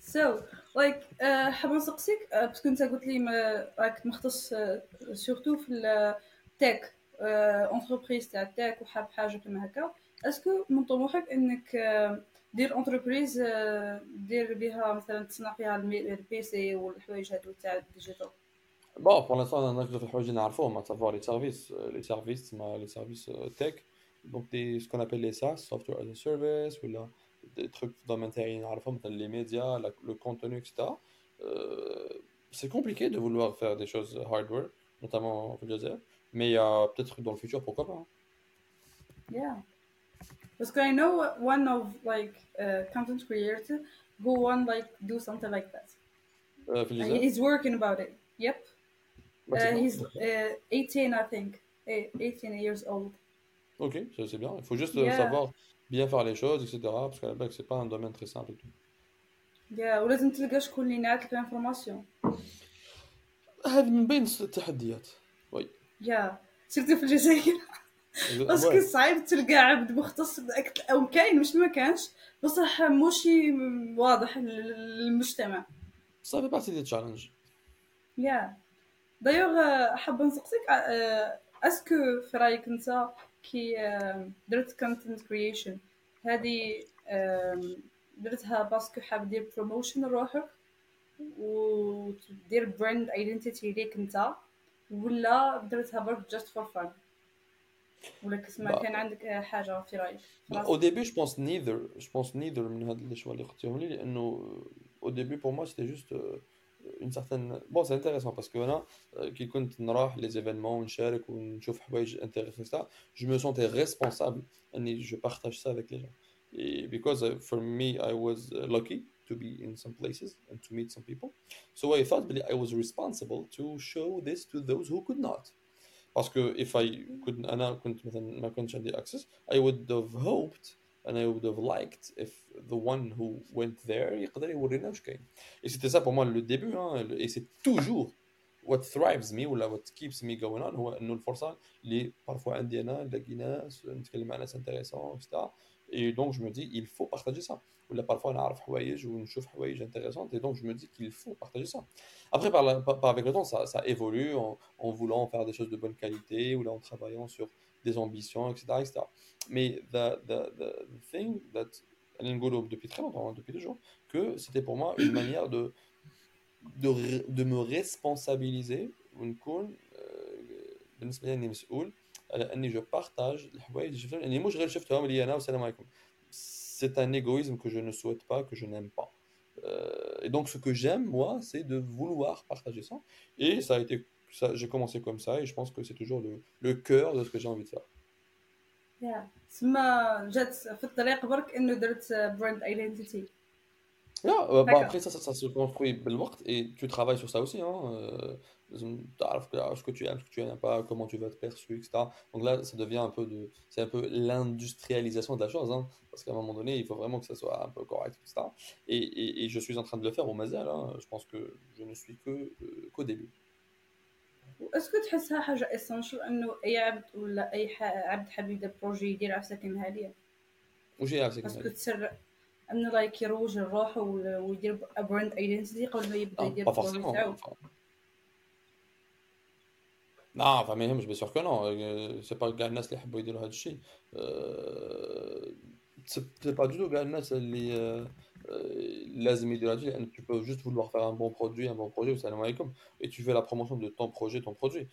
سو لايك uh, حاب نسقسيك؟ uh, باسكو انت قلت لي راك مختص uh, سورتو في التك اونتربريز تاع التك وحاب حاجة كيما هكا. اسكو من طموحك إنك دير اونتربريز دير بها مثلا تصنع فيها البي سي والحوايج هادو تاع الديجيتال بون بور لانستون أنا في الحوايج اللي نعرفوهم سافوار لي سيرفيس لي سيرفيس تسمى لي سيرفيس تيك دونك دي سكون ابيل لي ساس سوفتوير از سيرفيس ولا des trucs dans l'intérieur les médias, le contenu, etc. Euh, c'est compliqué de vouloir faire des choses hardware, notamment en dire, mais euh, peut-être dans le futur, pourquoi pas. Hein. Yeah. Parce que I know one of like uh, content creators who want like do something like that. Uh, he's working about it. Yep. Uh, he's uh, 18, I think. 18 years old. Ok, c'est bien. Il faut juste yeah. savoir bien faire les choses, etc. Parce qu'à la base, c'est pas un domaine très simple et tout. يا ولازم تلقى شكون اللي ينعطيك الانفورماسيون هذه من بين التحديات وي. يا سيرتو في الجزائر؟ باسكو صعيب تلقى عبد مختص أو كاين مش ما كانش بصح موشي واضح للمجتمع. صافي بارتي دي تشالنج يا. دايوغ حابه نسقسيك أسكو في رأيك أنت؟ كي درت كونتنت كرييشن هذه درتها باسكو حاب دير بروموشن لروحك ودير براند ايدنتيتي ليك انت ولا درتها برك جاست فور فان ولا كسما كان عندك حاجة في رأيك؟ Au début je pense neither je pense neither من هاد لي شوا اللي اختيهم لي لأنه au début pour moi c'était juste une certaine bon c'est intéressant parce que là qui كنت نروح les événements ونشارك ونشوف حوايج intéressant je me sentais responsable اني je partage ça avec les gens et because for me I was lucky to be in some places and to meet some people so I thought I was responsible to show this to those who could not parce que if I could انا كنت مثلا ما كنتش عندي access I would have hoped and I would have liked if the one who went there يقدر يورينا واش كاين et c'était ça pour moi le début hein, et c'est toujours what thrives me ولا what keeps me going on هو انه الفرصه اللي parfois عندي انا نلاقي ناس نتكلم مع ناس intéressants etc et donc je me dis il faut partager ça ولا parfois نعرف حوايج ونشوف حوايج intéressantes et donc je me dis qu'il faut partager ça après par, la, par, avec le temps ça, ça évolue en, en voulant faire des choses de bonne qualité ou là en travaillant sur des ambitions, etc. etc. Mais the, the, the, thing that Alain depuis très longtemps, hein, depuis toujours, que c'était pour moi une manière de, de, de me responsabiliser, une cool, euh, euh, je partage c'est un égoïsme que je ne souhaite pas que je n'aime pas euh, et donc ce que j'aime moi c'est de vouloir partager ça et ça a été j'ai commencé comme ça et je pense que c'est toujours le, le cœur de ce que j'ai envie de faire. Yeah. تسمى جات في الطريق برك انه درت براند ايدنتيتي لا bah, après ça, ça, ça se construit بالوقت et tu travailles sur ça aussi hein. euh, تعرف ce que tu aimes ce que tu n'aimes pas comment tu vas être perçu etc donc là ça devient un peu de c'est un peu l'industrialisation de la chose hein, parce qu'à un moment donné il faut vraiment que ça soit un peu correct etc et, et, et je suis en train de le faire au Mazal hein. je pense que je ne suis que euh, qu'au début اسكو تحسها حاجة اسونشال انه اي عبد ولا اي عبد حاب يبدا بروجي يدير على ساكن هاديه وش هي ساكن اسكو تسر انه لايك يروج لروحه ويدير براند ايدنتيتي قبل ما يبدأ يدير البروجي تاعو. لا فما يهمش بيان سور كو نو سي با كاع الناس اللي يحبوا يديروا هذا الشيء سي c'est pas du tout euh, euh, tu peux juste vouloir faire un bon produit, un bon projet, et tu fais la promotion de ton projet, ton produit.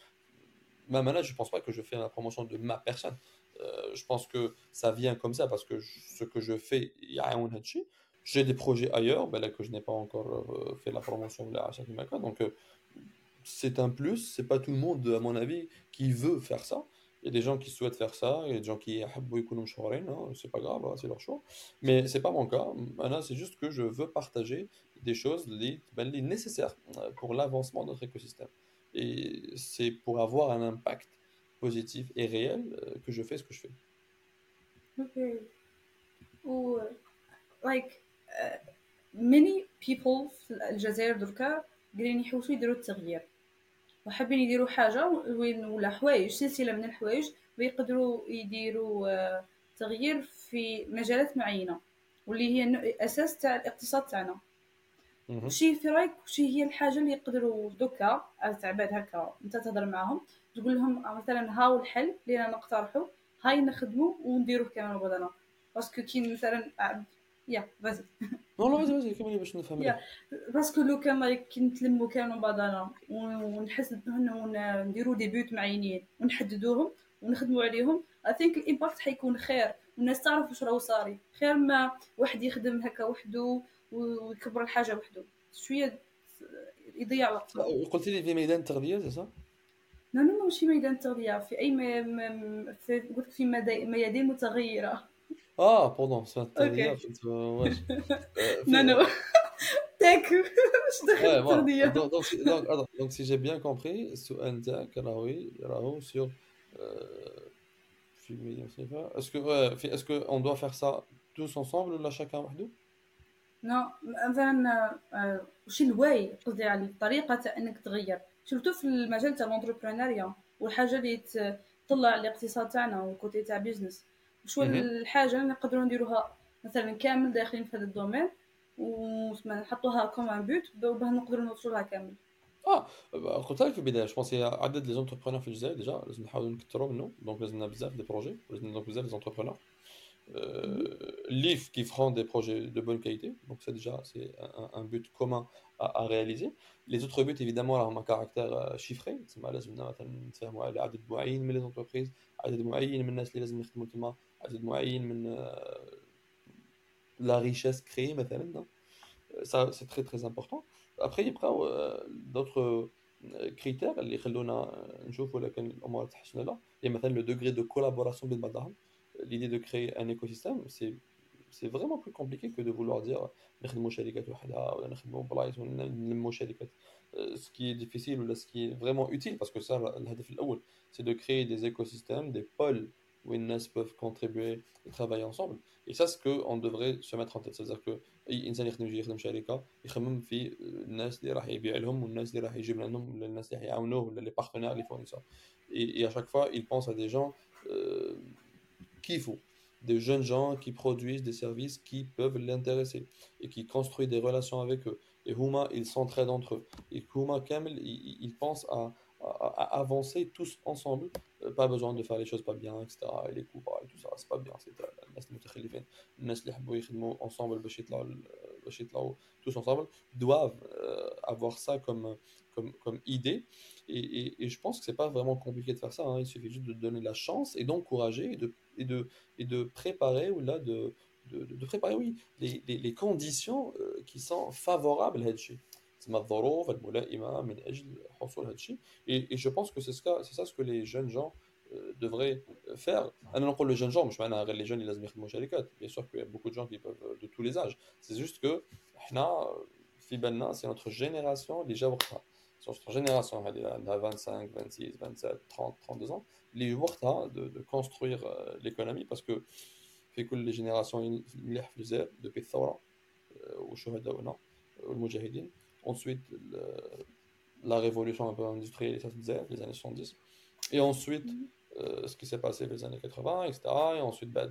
Même là, je pense pas que je fais la promotion de ma personne. Euh, je pense que ça vient comme ça parce que ce que je fais, il y a j'ai des projets ailleurs ben là, que je n'ai pas encore fait la promotion de la là, donc c'est un plus. C'est pas tout le monde, à mon avis, qui veut faire ça. Il y a des gens qui souhaitent faire ça, il y a des gens qui يحبوا يكونوا مشهورين, hein, c'est pas grave, hein, c'est leur choix. Mais c'est pas mon cas. Maintenant, c'est juste que je veux partager des choses les, ben, les nécessaires euh, pour l'avancement de notre écosystème. Et c'est pour avoir un impact positif et réel euh, que je fais ce que je fais. Ok. و like uh, many people في الجزائر دركا قاعدين يحوسوا يديروا التغيير وحابين يديروا حاجة وين ولا حوايج سلسلة من الحوايج ويقدروا يديروا آه، تغيير في مجالات معينة واللي هي أساس تاع الاقتصاد تاعنا. شي في رايك شي هي الحاجة اللي يقدروا دوكا تاع بعد هكا أنت تهضر معاهم تقول لهم مثلا هاو الحل اللي أنا نقترحه هاي نخدمه ونديروه كامل بدنا باسكو كي مثلا يا فازي نو لا فازي كملي باش نفهم يا باسكو لو كان كي نتلموا كانوا بعضنا ونحس نديروا دي بوت معينين ونحددوهم ونخدموا عليهم اي ثينك الامباكت حيكون خير والناس تعرف واش راهو صاري خير ما واحد يخدم هكا وحده ويكبر الحاجة وحده شوية يضيع وقت قلت لي في ميدان التغذيه صح لا لا ماشي ميدان التغذيه في اي م... في قلت في ميادين متغيره اه بوردون c'est التغذيه كنت واش non non d'accord je دخلت التغذيه donc donc donc si j'ai bien compris السؤال نتاعك راهو راهو sur est-ce que ouais, est-ce que on doit faire ça tous ensemble ولا chacun وحده نو مثلا وش الواي قصدي يعني الطريقه تاع انك تغير سورتو في المجال تاع لونتربرونيريا والحاجه اللي تطلع الاقتصاد تاعنا والكوتي تاع بيزنس شو الحاجة اللي نقدروا نديروها مثلا كامل داخلين في هذا الدومين ونحطوها كوم ان بوت باه نقدروا نوصلوا لها كامل. آه قلت لك في البداية جو بونس عدد لي زونتربرونور في الجزائر ديجا لازم نحاولوا نكثروا منه دونك لازمنا بزاف دي بروجي ولازم بزاف دي زونتربرونور LIF qui feront des projets de bonne qualité. Donc, ça, déjà, c'est un, un, but commun à, à, réaliser. Les autres buts, évidemment, ont un caractère euh, chiffré. C'est لازم مثلا عدد معين من les entreprises, عدد معين من الناس اللي لازم يخدموا تما, عدد معين من la richesse créée مثلا. Ça, c'est très très important. Après, il y a d'autres critères اللي يخلونا نشوفوا لكن الامور تحسن لها. Il y a مثلا le degré de collaboration بين بعضهم l'idée de créer un écosystème, c'est c'est vraiment plus compliqué que de vouloir dire ce qui est difficile ou ce qui est vraiment utile parce que ça c'est de créer des écosystèmes des pôles où les gens peuvent contribuer et travailler ensemble et ça c'est ce qu'on devrait se mettre en tête c'est à dire que الانسان يخدم يجي يخدم شركه يخمم في الناس اللي راح يبيع لهم والناس اللي راح يجيب لهم ولا الناس اللي يعاونوه ولا les partenaires les fournisseurs et, et à chaque fois il pense à des gens euh, faut. Des jeunes gens qui produisent des services qui peuvent l'intéresser et qui construisent des relations avec eux. Et Huma, ils s'entraident entre eux. Et Huma Kamel, ils, ils pensent à, avancer tous ensemble. Euh, pas besoin de faire les choses pas bien, etc. Et les coups et tout ça, c'est pas bien. C'est ensemble, tous ensemble, doivent euh, avoir ça comme, comme, idée. Et, je pense que c'est pas vraiment compliqué de faire ça. Hein. Il suffit juste de donner la chance et d'encourager et de, et de, et de préparer, ou là, de, de, de préparer, oui, les, les, conditions euh, qui sont favorables à Hedji. Et, et je pense que c'est ça, c'est ça ce que les jeunes gens euh, devraient euh, faire. Ah le jeune genre, je les jeunes, ils Bien sûr qu'il y a beaucoup de gens qui peuvent de tous les âges. C'est juste que, c'est notre génération, les gens sur notre génération, elle a 25, 26, 27, 30, 32 ans, les jours hein, de, construire euh, l'économie parce que fait les générations les faisaient depuis Thora, ou Shohada ou non, ou le Mujahideen. Ensuite, la révolution un peu industrielle, les années 70. Et ensuite, mhm. euh, ce qui s'est passé les années 80, etc. Et ensuite, bah,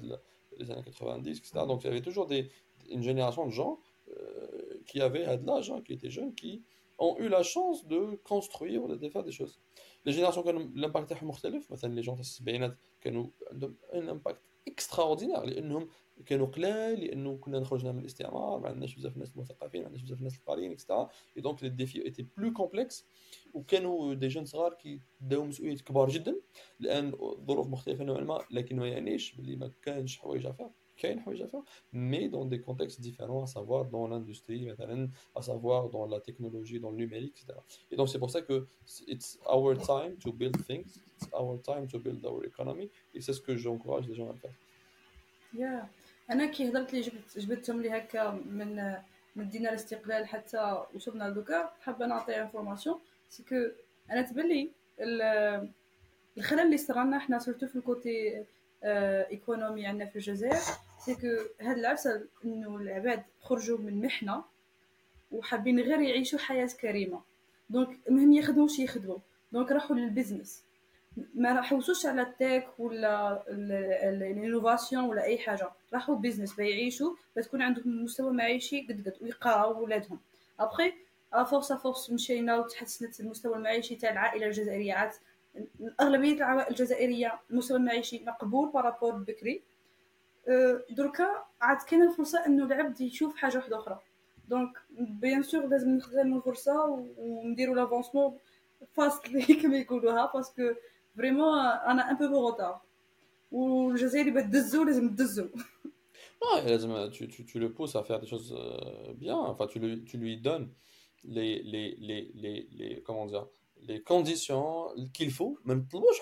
les années 90, etc. Donc, il y avait toujours des, une génération de gens euh, qui avaient de l'âge, hein, qui étaient jeunes, qui ont eu la chance de construire ou de faire des choses. Les générations qui ont l'impact مختلف مثلا les gens السبعينات كانوا عندهم un impact extraordinaire لانهم كانوا قلال لانه كنا خرجنا من الاستعمار ما عندناش بزاف ناس مثقفين ما عندناش بزاف ناس القاريين اكسترا اي دونك لي ديفي ايتي بلو كومبلكس وكانوا دي جون صغار كي داو مسؤوليات كبار جدا لان ظروف مختلفه نوعا ما لكن ما يعنيش باللي ما كانش حوايج افير mais dans des contextes différents, à savoir dans l'industrie, à savoir dans la technologie, dans le numérique, etc. Et donc c'est pour ça que it's our time to build things, it's our time to build our economy et c'est ce que j'encourage les gens à faire yeah. انا كي هضرت لي جبت جبتهم لي هكا من من دينا الاستقلال حتى وصلنا لدوكا حابه نعطي انفورماسيون سي كو انا تبان لي الخلل اللي صرالنا حنا سورتو في الكوتي ايكونومي عندنا في الجزائر سي كو هاد العفسه إنه العباد خرجوا من محنة وحابين غير يعيشوا حياة كريمة. دونك المهم يخدموا واش يخدموا. دونك راحوا للبزنس. ما حوسوش على التك ولا الإنوفاسيون ولا أي حاجة. راحوا بيزنس بيعيشوا بتكون عندهم مستوى معيشي قد قد ويقراو ولادهم. ابخي افورس افورس مشينا وتحسنت المستوى المعيشي تاع العائلة الجزائرية. عاد أغلبية العوائل الجزائرية المستوى المعيشي مقبول بارابور بكري. دركا عاد كاينه الفرصه انه العبد يشوف حاجه واحده اخرى دونك بيان سور لازم نخدموا الفرصه ونديروا لافونسمون فاست كما يقولوها باسكو فريمون انا ان بو روتار والجزائري بدزو لازم تدزو Ouais, لازم tu, tu, tu le pousses à faire des choses euh, bien, enfin tu lui, tu lui donnes les, les, les, les, les, comment dire, les conditions qu'il faut ما نطلبوش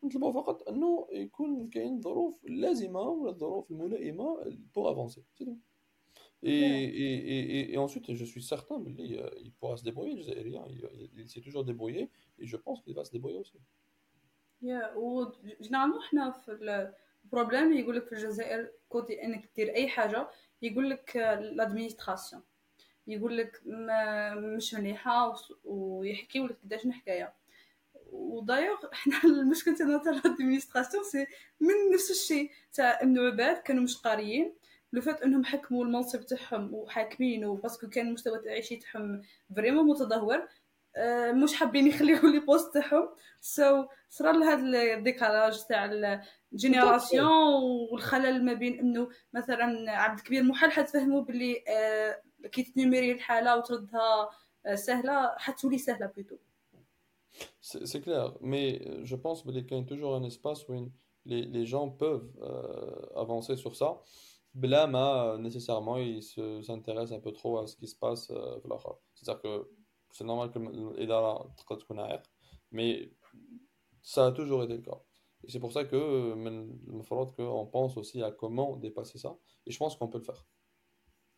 حوايج كبار ما نطلبوش دراهم ما نطلبوش لا نطلبوا فقط انه يكون كاين الظروف اللازمه ولا الظروف الملائمه pour avancer c'est tout et, et, et, et, ensuite, je suis certain qu'il euh, il pourra se débrouiller, le Zaïrien. Il, il, s'est toujours débrouillé et je pense qu'il va se débrouiller aussi. Yeah, وجنرالمون حنا في البروبليم يقول لك في الجزائر كوتي انك دير اي حاجه يقول لك لادمينستراسيون يقول لك مش مليحه ويحكيو لك قداش الحكايه ودايوغ حنا المشكل تاعنا تاع لادمينستراسيون سي من نفس الشيء تاع انه عباد كانوا مش قاريين لو فات إنهم حكموا المنصب تاعهم وحاكمينه باسكو كان المستوى التعيشي تاعهم فريمون متدهور آه، مش حابين يخليو لي بوست تاعهم. سو so, صرا لهذا الديكالاج تاع الجينيراسيون والخلل ما بين إنه مثلا عبد الكبير محال حتفهموا باللي آه، كي تنيميري الحالة وتردها آه، سهلة حتولي سهلة بلوتو C'est clair, mais je pense qu'il y a toujours un espace où les, gens peuvent euh, avancer sur ça. Blama, nécessairement, il s'intéresse un peu trop à ce qui se passe. Euh, C'est-à-dire que c'est normal que l'Idara mais ça a toujours été le cas. C'est pour ça que qu'on pense aussi à comment dépasser ça. Et je pense qu'on peut le faire.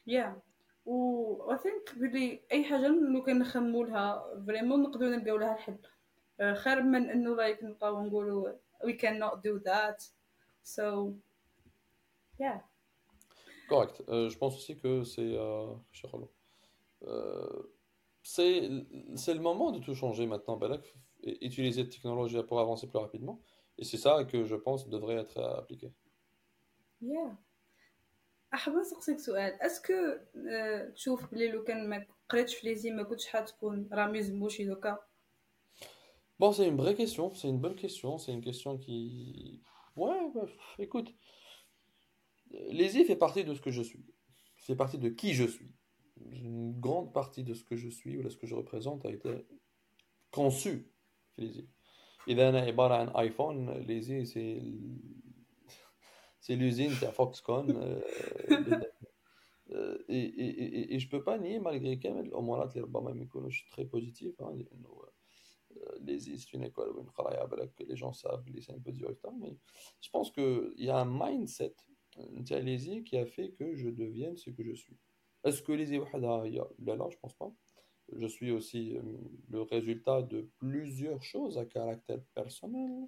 Yeah و I think بلي اي حاجه لو كان نخمو لها فريمون نقدروا نلقاو لها الحل خير من انه لايك نبقاو نقولوا we cannot do that so yeah Correct. Euh, je pense aussi que c'est euh, euh, c'est c'est le moment de tout changer maintenant. Balak, et utiliser la technologie pour avancer plus rapidement. Et c'est ça que je pense devrait être appliqué. Yeah. احب نسقسيك سؤال اسكو تشوف بلي لو كان ما قريتش في ليزي ما كنتش حتكون راميز موشي دوكا Bon, c'est une vraie question, c'est une bonne question, c'est une question qui... Ouais, bah, écoute, Lézy fait partie de ce que je suis. Fait partie de qui je suis. Une grande partie de ce que je suis ou de ce que je représente a été conçu Lézy. Et d'un un iPhone, Lézy, c'est c'est l'usine c'est Foxconn. Euh, euh, et, et, et, et, je peux pas nier, malgré que je suis très positif. Hein, c'est une école où les gens savent, c'est un peu mais je pense qu'il y a un mindset qui a fait que je devienne ce que je suis. Est-ce que les Là, là, je pense pas. Je suis aussi euh, le résultat de plusieurs choses à caractère personnel,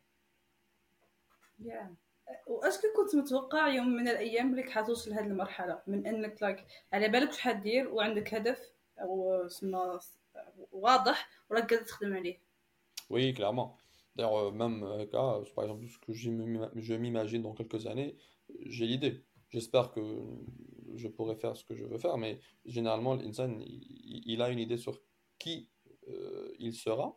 yeah. واسكو كنت متوقع يوم من الايام بليك حتوصل لهذه المرحله من انك لايك على بالك واش حدير وعندك هدف او سما واضح وراك قاعد تخدم عليه Oui, clairement. D'ailleurs, euh, même euh, cas, par exemple, ce que je m'imagine dans quelques années, j'ai l'idée. J'espère que je pourrai faire ce que je veux faire, mais généralement, l'insan, il, il, a une idée sur qui euh, il sera.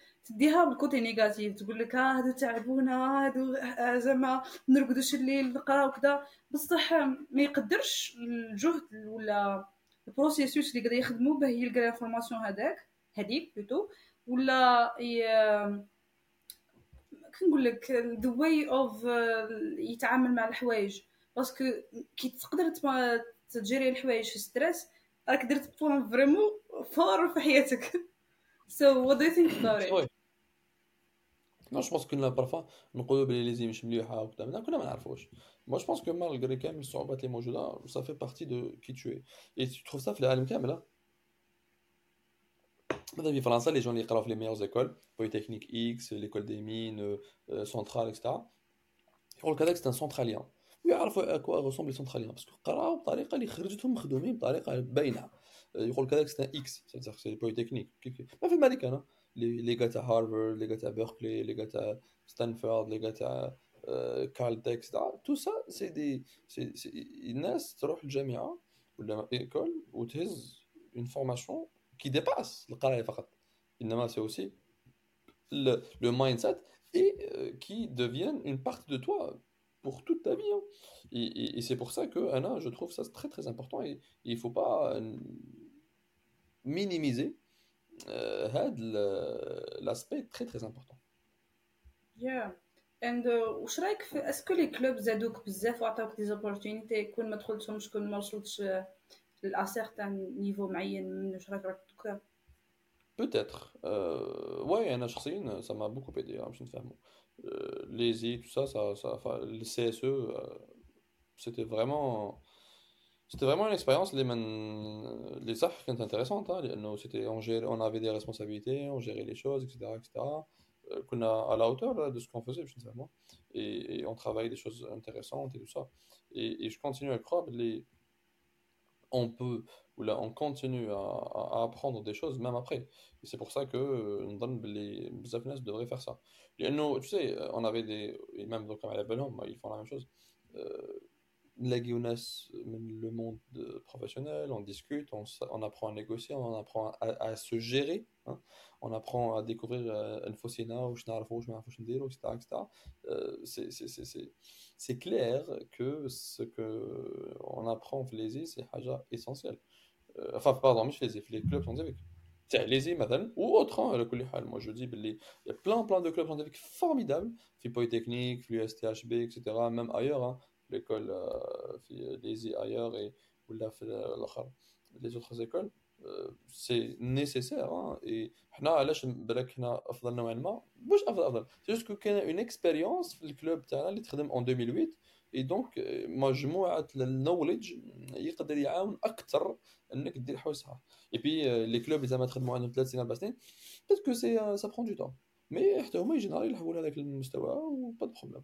تديها بالكوتي نيجاتيف تقول لك ها هادو تعبونا هادو آه، زعما نرقدوش الليل نقرا وكذا بصح ما يقدرش الجهد ولا البروسيسوس اللي قاعد يخدموا باه يلقى الانفورماسيون هذاك هذيك بلوتو ولا ي... كنقول لك ذا واي اوف يتعامل مع الحوايج. باسكو كي تقدر تجيري الحوايج في ستريس راك درت بوان فريمون فور في حياتك. So what do you think about Non, je pense que là, parfois, نقولوا بلي ليزي مش مليحة وكذا منا كنا ما نعرفوش. Moi, je pense que malgré كامل الصعوبات اللي موجودة, ça fait partie de qui tu es. Et tu trouves ça في العالم كامل, ها؟ مثلا في فرنسا les gens اللي يقراو في les meilleures écoles, Polytechnique X, l'école des mines, euh, centrale, etc. يقول لك هذاك c'est un centralien. ويعرفوا à quoi ressemblent les centraliens parce que قراو بطريقة اللي خرجتهم مخدومين بطريقة باينة. يقول لك هذاك c'est un X, c'est-à-dire que c'est Polytechnique. ما في الأمريكان, ها؟ les, les, gars à Harvard, les gars à Berkeley, les gars à Stanford, les gars à euh, Caltech, tout ça, c'est des. Ils naissent, tu le jamia ou l'école, ou tu une formation qui dépasse le qaraï c'est aussi le, le, mindset et euh, qui deviennent une partie de toi pour toute ta vie. Hein. Et, et, et c'est pour ça que, Anna, je trouve ça très très important et il ne faut pas euh, minimiser euh, هاد ال- l'aspect très très important. yeah and uh, واش رايك في اسكو لي كلوب زادوك بزاف وعطاوك دي زوبورتونيتي كون ما دخلتهمش كون ما وصلتش لا سيغتان نيفو معين من واش راك راك دوكا Peut-être. Euh, ouais, Anna شخصيا, ça m'a beaucoup aidé. hein, باش نتفاهموا. Euh, les I, tout ça, ça, ça, enfin, le CSE, euh, c'était vraiment c'était vraiment une expérience, les man... les qui était intéressante. Hein. C'était, on, on avait des responsabilités, on gérait les choses, etc. etc. Euh, qu'on a à la hauteur là, de ce qu'on faisait, finalement. Et, et, on travaillait des choses intéressantes et tout ça. Et, je continue à croire les... on peut, ou là, on continue à, apprendre des choses même après. Et c'est pour ça que euh, les Zafnes devraient faire ça. Nous, tu sais, on avait des. Et même donc, à la bah, ils font la même chose. Euh, نلاقيو ناس من le monde de- professionnel, on discute, on, s- on apprend à négocier, on apprend à, à se gérer, hein. on apprend à découvrir euh, انفسنا واش نعرفوا واش ما نعرفوش نديروا etc etc Euh, c'est c'est- c'est- c'est- c'est clair que ce que on apprend في ليزي c'est حاجة essentielle Euh, enfin pardon مش في ليزي في les clubs scientifiques تاع ليزي مثلا ou autre hein, على كل حال moi je dis باللي il y a plein plein de clubs scientifiques formidables في Polytechnique في l'USTHB etc même ailleurs hein, ليكول في ليزي ايور اي ولا في الآخر لي زوتر ايكول سي نيسيسير اي حنا علاش بالك حنا افضل نوعا ما مش افضل افضل سي جوست كو كاين اون اكسبيريونس في الكلوب تاعنا اللي تخدم اون 2008 اي دونك مجموعه النولج يقدر يعاون أكثر انك دير حوسها اي بي لي كلوب زعما تخدموا عندهم ثلاث سنين أربع سنين باسكو سي سا برون دو طون مي حتى هما يجي نهار يلحقوا لهذاك المستوى وبا دو بروبليم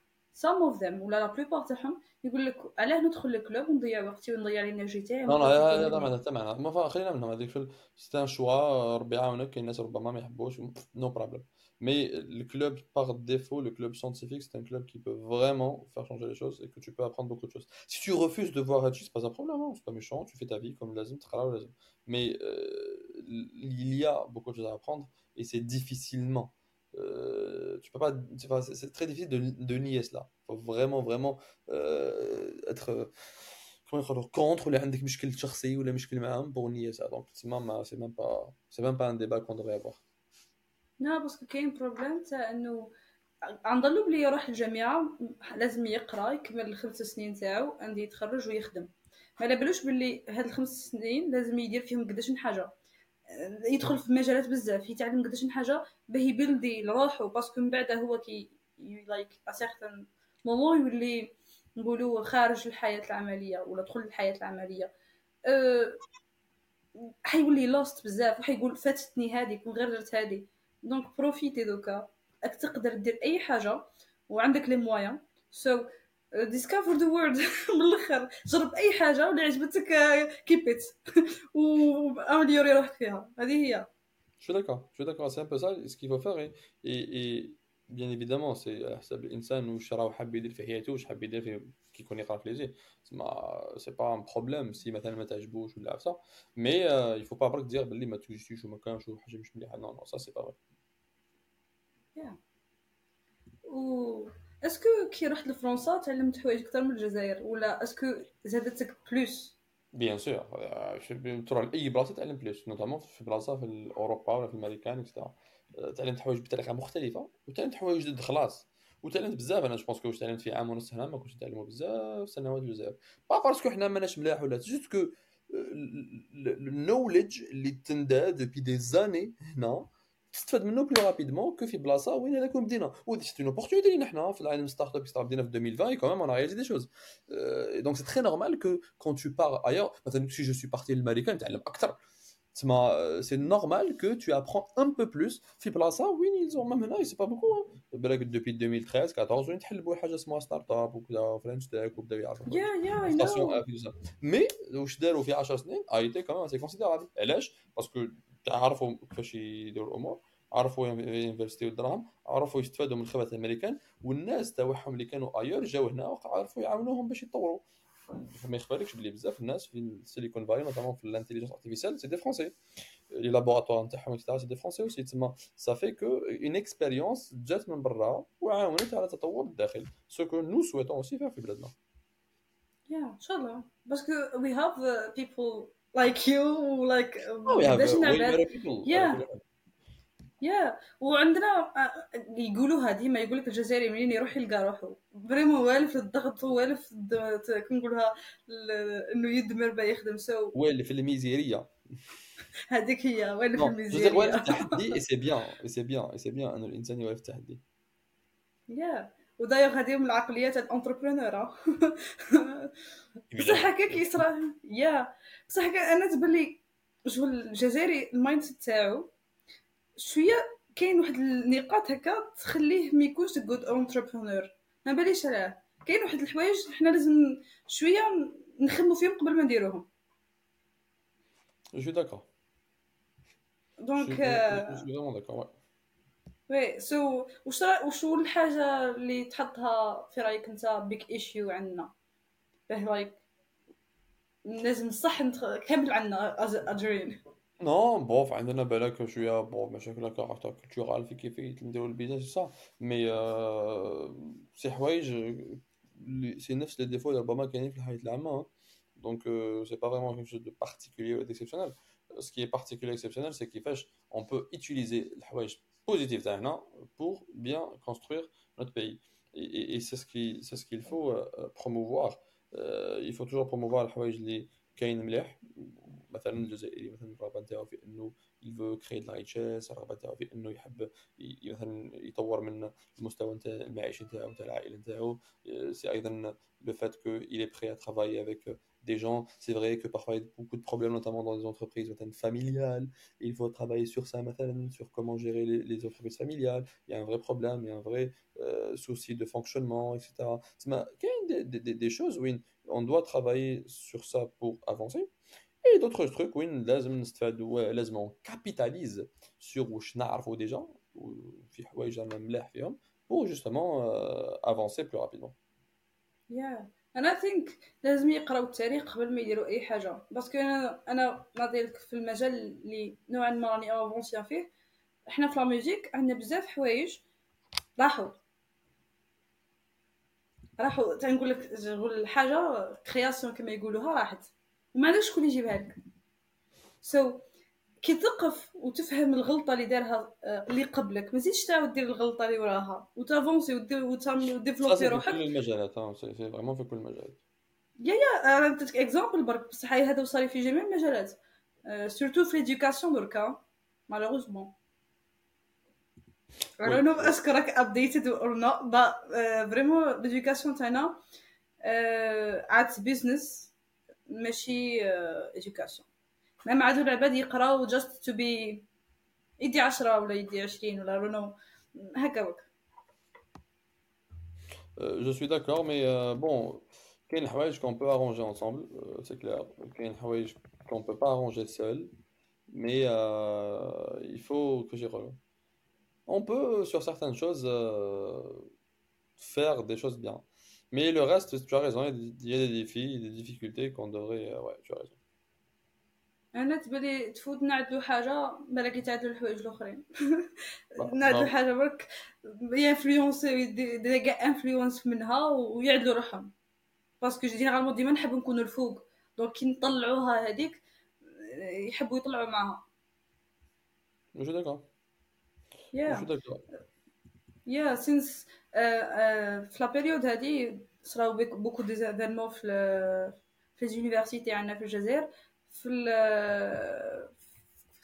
سام اوف ذيم ولا لا بلوبار تاعهم يقول لك علاه ندخل الكلوب ونضيع وقتي ونضيع الانرجي تاعي non non هذا هذا معناتها حتى معناتها ما فا- خلينا منهم هذيك في سي ان شوا ربي يعاونك كاين ناس ربما ما يحبوش نو بروبليم mais le club par défaut le club scientifique c'est un club qui peut vraiment faire changer les choses et que tu peux apprendre beaucoup de choses si tu refuses de voir Hachi c'est pas un problème hein, c'est pas méchant tu fais ta vie comme lazim تقرا ولا لازم mais euh, il y a beaucoup de choses à apprendre et c'est difficilement euh, tu peux pas c'est très difficile de, de nier cela. Faut vraiment vraiment euh, être يقولوا contre ولا عندك مشكل شخصي ولا مشكل معاهم pour nier ça. Donc c'est même c'est même pas c'est même pas un débat qu'on devrait avoir. لا باسكو كاين بروبليم تاع انه غنظنوا بلي يروح الجامعة لازم يقرا يكمل الخمس سنين تاعو عندي يتخرج ويخدم ما على بالوش باللي هاد الخمس سنين لازم يدير فيهم قداش من حاجة يدخل في مجالات بزاف يتعلم قداش من حاجة باه يبلدي لروحو باسكو من بعد هو كي لايك ا سيغتان مومون يولي نقولوا خارج الحياة العملية ولا دخل الحياة العملية. أه حيولي لوست بزاف وحيقول فاتتني هذه كون غير درت هذه دونك بروفيتي دوكا. راك تقدر دير أي حاجة وعندك لي موايان سو ديسكفر ذا وورد من الأخر. جرب أي حاجة اللي عجبتك كيب ات وامليوري روحك فيها. هذه هي. Je suis d'accord, je suis d'accord, c'est un peu ça ce qu'il faut faire et, et, et bien évidemment c'est على حسب الانسان واش راه حاب يدير في حياته واش حاب يدير في كي يكون يقرا في ليزي ما سي با ان بروبليم سي مثلا ما تعجبوش ولا عفسه مي يفو با برك تدير باللي ما توجديش وما كانش حاجة مش مليحة. نو نو سا سي با فري و اسكو كي رحت لفرنسا تعلمت حوايج أكثر من الجزائر ولا اسكو زادتك بلوس بيان سور تروح لاي بلاصه تعلم بلوس نوتامون في بلاصه في اوروبا ولا في الامريكان اكسترا تعلمت حوايج بطريقه مختلفه وتعلمت حوايج جدد خلاص وتعلمت بزاف أنا جو بونس واش تعلمت في عام ونص هنا ما كنتش نتعلمو بزاف سنوات بزاف با باسكو حنا ماناش ملاح ولا جوست كو النوليدج اللي تندى دوبي دي زاني هنا تستفاد منه بلو رابيدمون كو في بلاصه وين هذاك بدينا ودي سيت اون اوبورتونيتي لينا حنا في العالم ستارت اب ستارت بدينا في 2020 اي كوميم اون رياليزي دي شوز دونك سي تري نورمال كو كون تو بار ايور مثلا سي جو سوي بارتي للماريكان نتعلم اكثر تسمى سي نورمال كو تو ابخون ان بو بلوس في بلاصه وين يلزم ميم هنا سي با بوكو بالك دوبي 2013 14 وين تحلبوا حاجه اسمها ستارت اب وكذا فرنش تاك وبداو يعرفوا يا يا اي نو مي واش داروا في 10 سنين ايتي كمان سي كونسيديرابل علاش باسكو تعرفوا كيفاش يديروا الأمور عرفوا ينفستيو الدراهم عرفوا يستفادوا من الخبرات الأمريكان والناس تاعهم اللي كانوا ايور جاو هنا وعرفوا يعاونوهم باش يطوروا ما يخبركش بلي بزاف الناس في السيليكون فالي نوتامون في الانتيليجنس ارتيفيسيال سي دي فرونسي لي لابوراتوار نتاعهم اكسترا سي دي فرونسي اوسي تسمى سا في كو اون اكسبيريونس جات من برا وعاونت على تطور الداخل. سو كو نو سويتون اوسي فيها في بلادنا. يا إن شاء الله. باسكو وي هاف بيبل لايك يو لايك باش نعبر يا يا وعندنا يقولوها ديما يقول لك الجزائري منين يروح يلقى روحو فريمون والف للضغط والف كنقولها إنه يدمر با يخدم. سو والف الميزيرية. هذيك هي والف الميزيرية. والف التحدي اي سي بيان اي سي بيان اي سي بيان إنه الإنسان يوالف التحدي يا ودايوغ هذه من العقليات الانتربرونور بصح هكاك يصرا يا. بصح أنا تبان لي شغل الجزائري المايند سيت تاعو شوية كاين واحد النقاط هكا تخليه ما يكونش جود انتربرونور ما باليش علاه. كاين واحد الحوايج حنا لازم شوية نخدموا فيهم قبل ما نديروهم. جو داكور دونك جو فريمون داكور وي سو واش وشو الحاجه اللي تحطها في رايك انت بيك ايشيو عندنا باه لايك لازم صح كامل عندنا اجرين نو بوف عندنا بالك شويه بوف مشاكل كاركتر كولتورال في كيفيه نديرو البيزنس صح مي سي حوايج سي نفس لي ديفو اللي ربما كاينين في الحياه العامه دونك سي با فريمون كيف شوز دو بارتيكولير ولا ديكسيبسيونيل ce qui est particulier exceptionnel c'est كيفاش on peut utiliser الحوايج positif تاعنا pour bien construire notre pays et, et, et c'est ce qui c'est ce qu'il faut euh, promouvoir euh, il faut toujours promouvoir الحوايج اللي كاين مليح مثلا الجزائري مثلا الرغبه نتاعو في انه يفو كري دو ريتشيس الرغبه نتاعو في انه يحب مثلا يطور من المستوى نتاع المعيشي نتاعو نتاع العائله نتاعو سي ايضا لو فات كو il est prêt à travailler avec des gens, c'est vrai que parfois il y a beaucoup de problèmes, notamment dans les entreprises familiales. Il faut travailler sur ça, sur comment gérer les, entreprises familiales. Il y a un vrai problème, il y a un vrai euh, souci de fonctionnement, etc. C'est des, des, des, choses où on doit travailler sur ça pour avancer. Et d'autres trucs où on capitalise sur ou des gens, hum, pour justement euh, avancer plus rapidement. Yeah. أنا ثينك لازم يقراو التاريخ قبل ما يديروا أي حاجة. باسكو أنا أنا ناضي لك في المجال اللي نوعا ما راني افونسيا فيه. إحنا في لا ميوزيك عندنا بزاف حوايج. راحوا. راحوا. تنقول لك نقول الحاجة كرياسيون كما يقولوها راحت. وما عندكش شكون يجيبها لك. سو so, كي تقف وتفهم الغلطة اللي دارها اللي قبلك. ما تزيدش تعاود دير الغلطة اللي وراها. وتافونسي وديفلوبي روحك في كل المجالات سي فريمون في كل المجالات. يا يا أنا نعطيك اكزومبل برك. بصح هذا وصاري في جميع المجالات. سورتو في ليدوكاسيون دركا مالوغوزمون I don't know اسكو راك updated or not but فريمون ليدوكاسيون تاعنا عاد بيزنس ماشي education مام عادو العباد يقراو just to be يدي عشرة ولا يدي عشرين ولا I don't know هكا بك Euh, je suis d'accord, mais euh, bon, كاين حوايج qu'on peut arranger ensemble, euh, c'est clair. كاين حوايج qu'on peut pas arranger seul, mais euh, il faut que j'y revienne. On peut, sur certaines choses, euh, faire des choses bien. Mais le reste, tu as raison, il y a des défis, des difficultés qu'on devrait... euh, ouais, tu as raison. أنا تبالي تفوت نعدلو حاجة بالك يتعدلو الحوايج الأخرين. نعدلو حاجة برك ينفلونسي يدير كاع انفلونس منها ويعدلو روحهم. باسكو جينيرالمون ديما نحب نكونوا الفوق دونك كي نطلعوها هذيك يحبوا يطلعوا معاها. D'accord. Je يا. يا سينس في لا بيريود هذه صراو بوكو دي زيفينمون في في ليزونيفرسيتي عندنا في الجزائر. في ال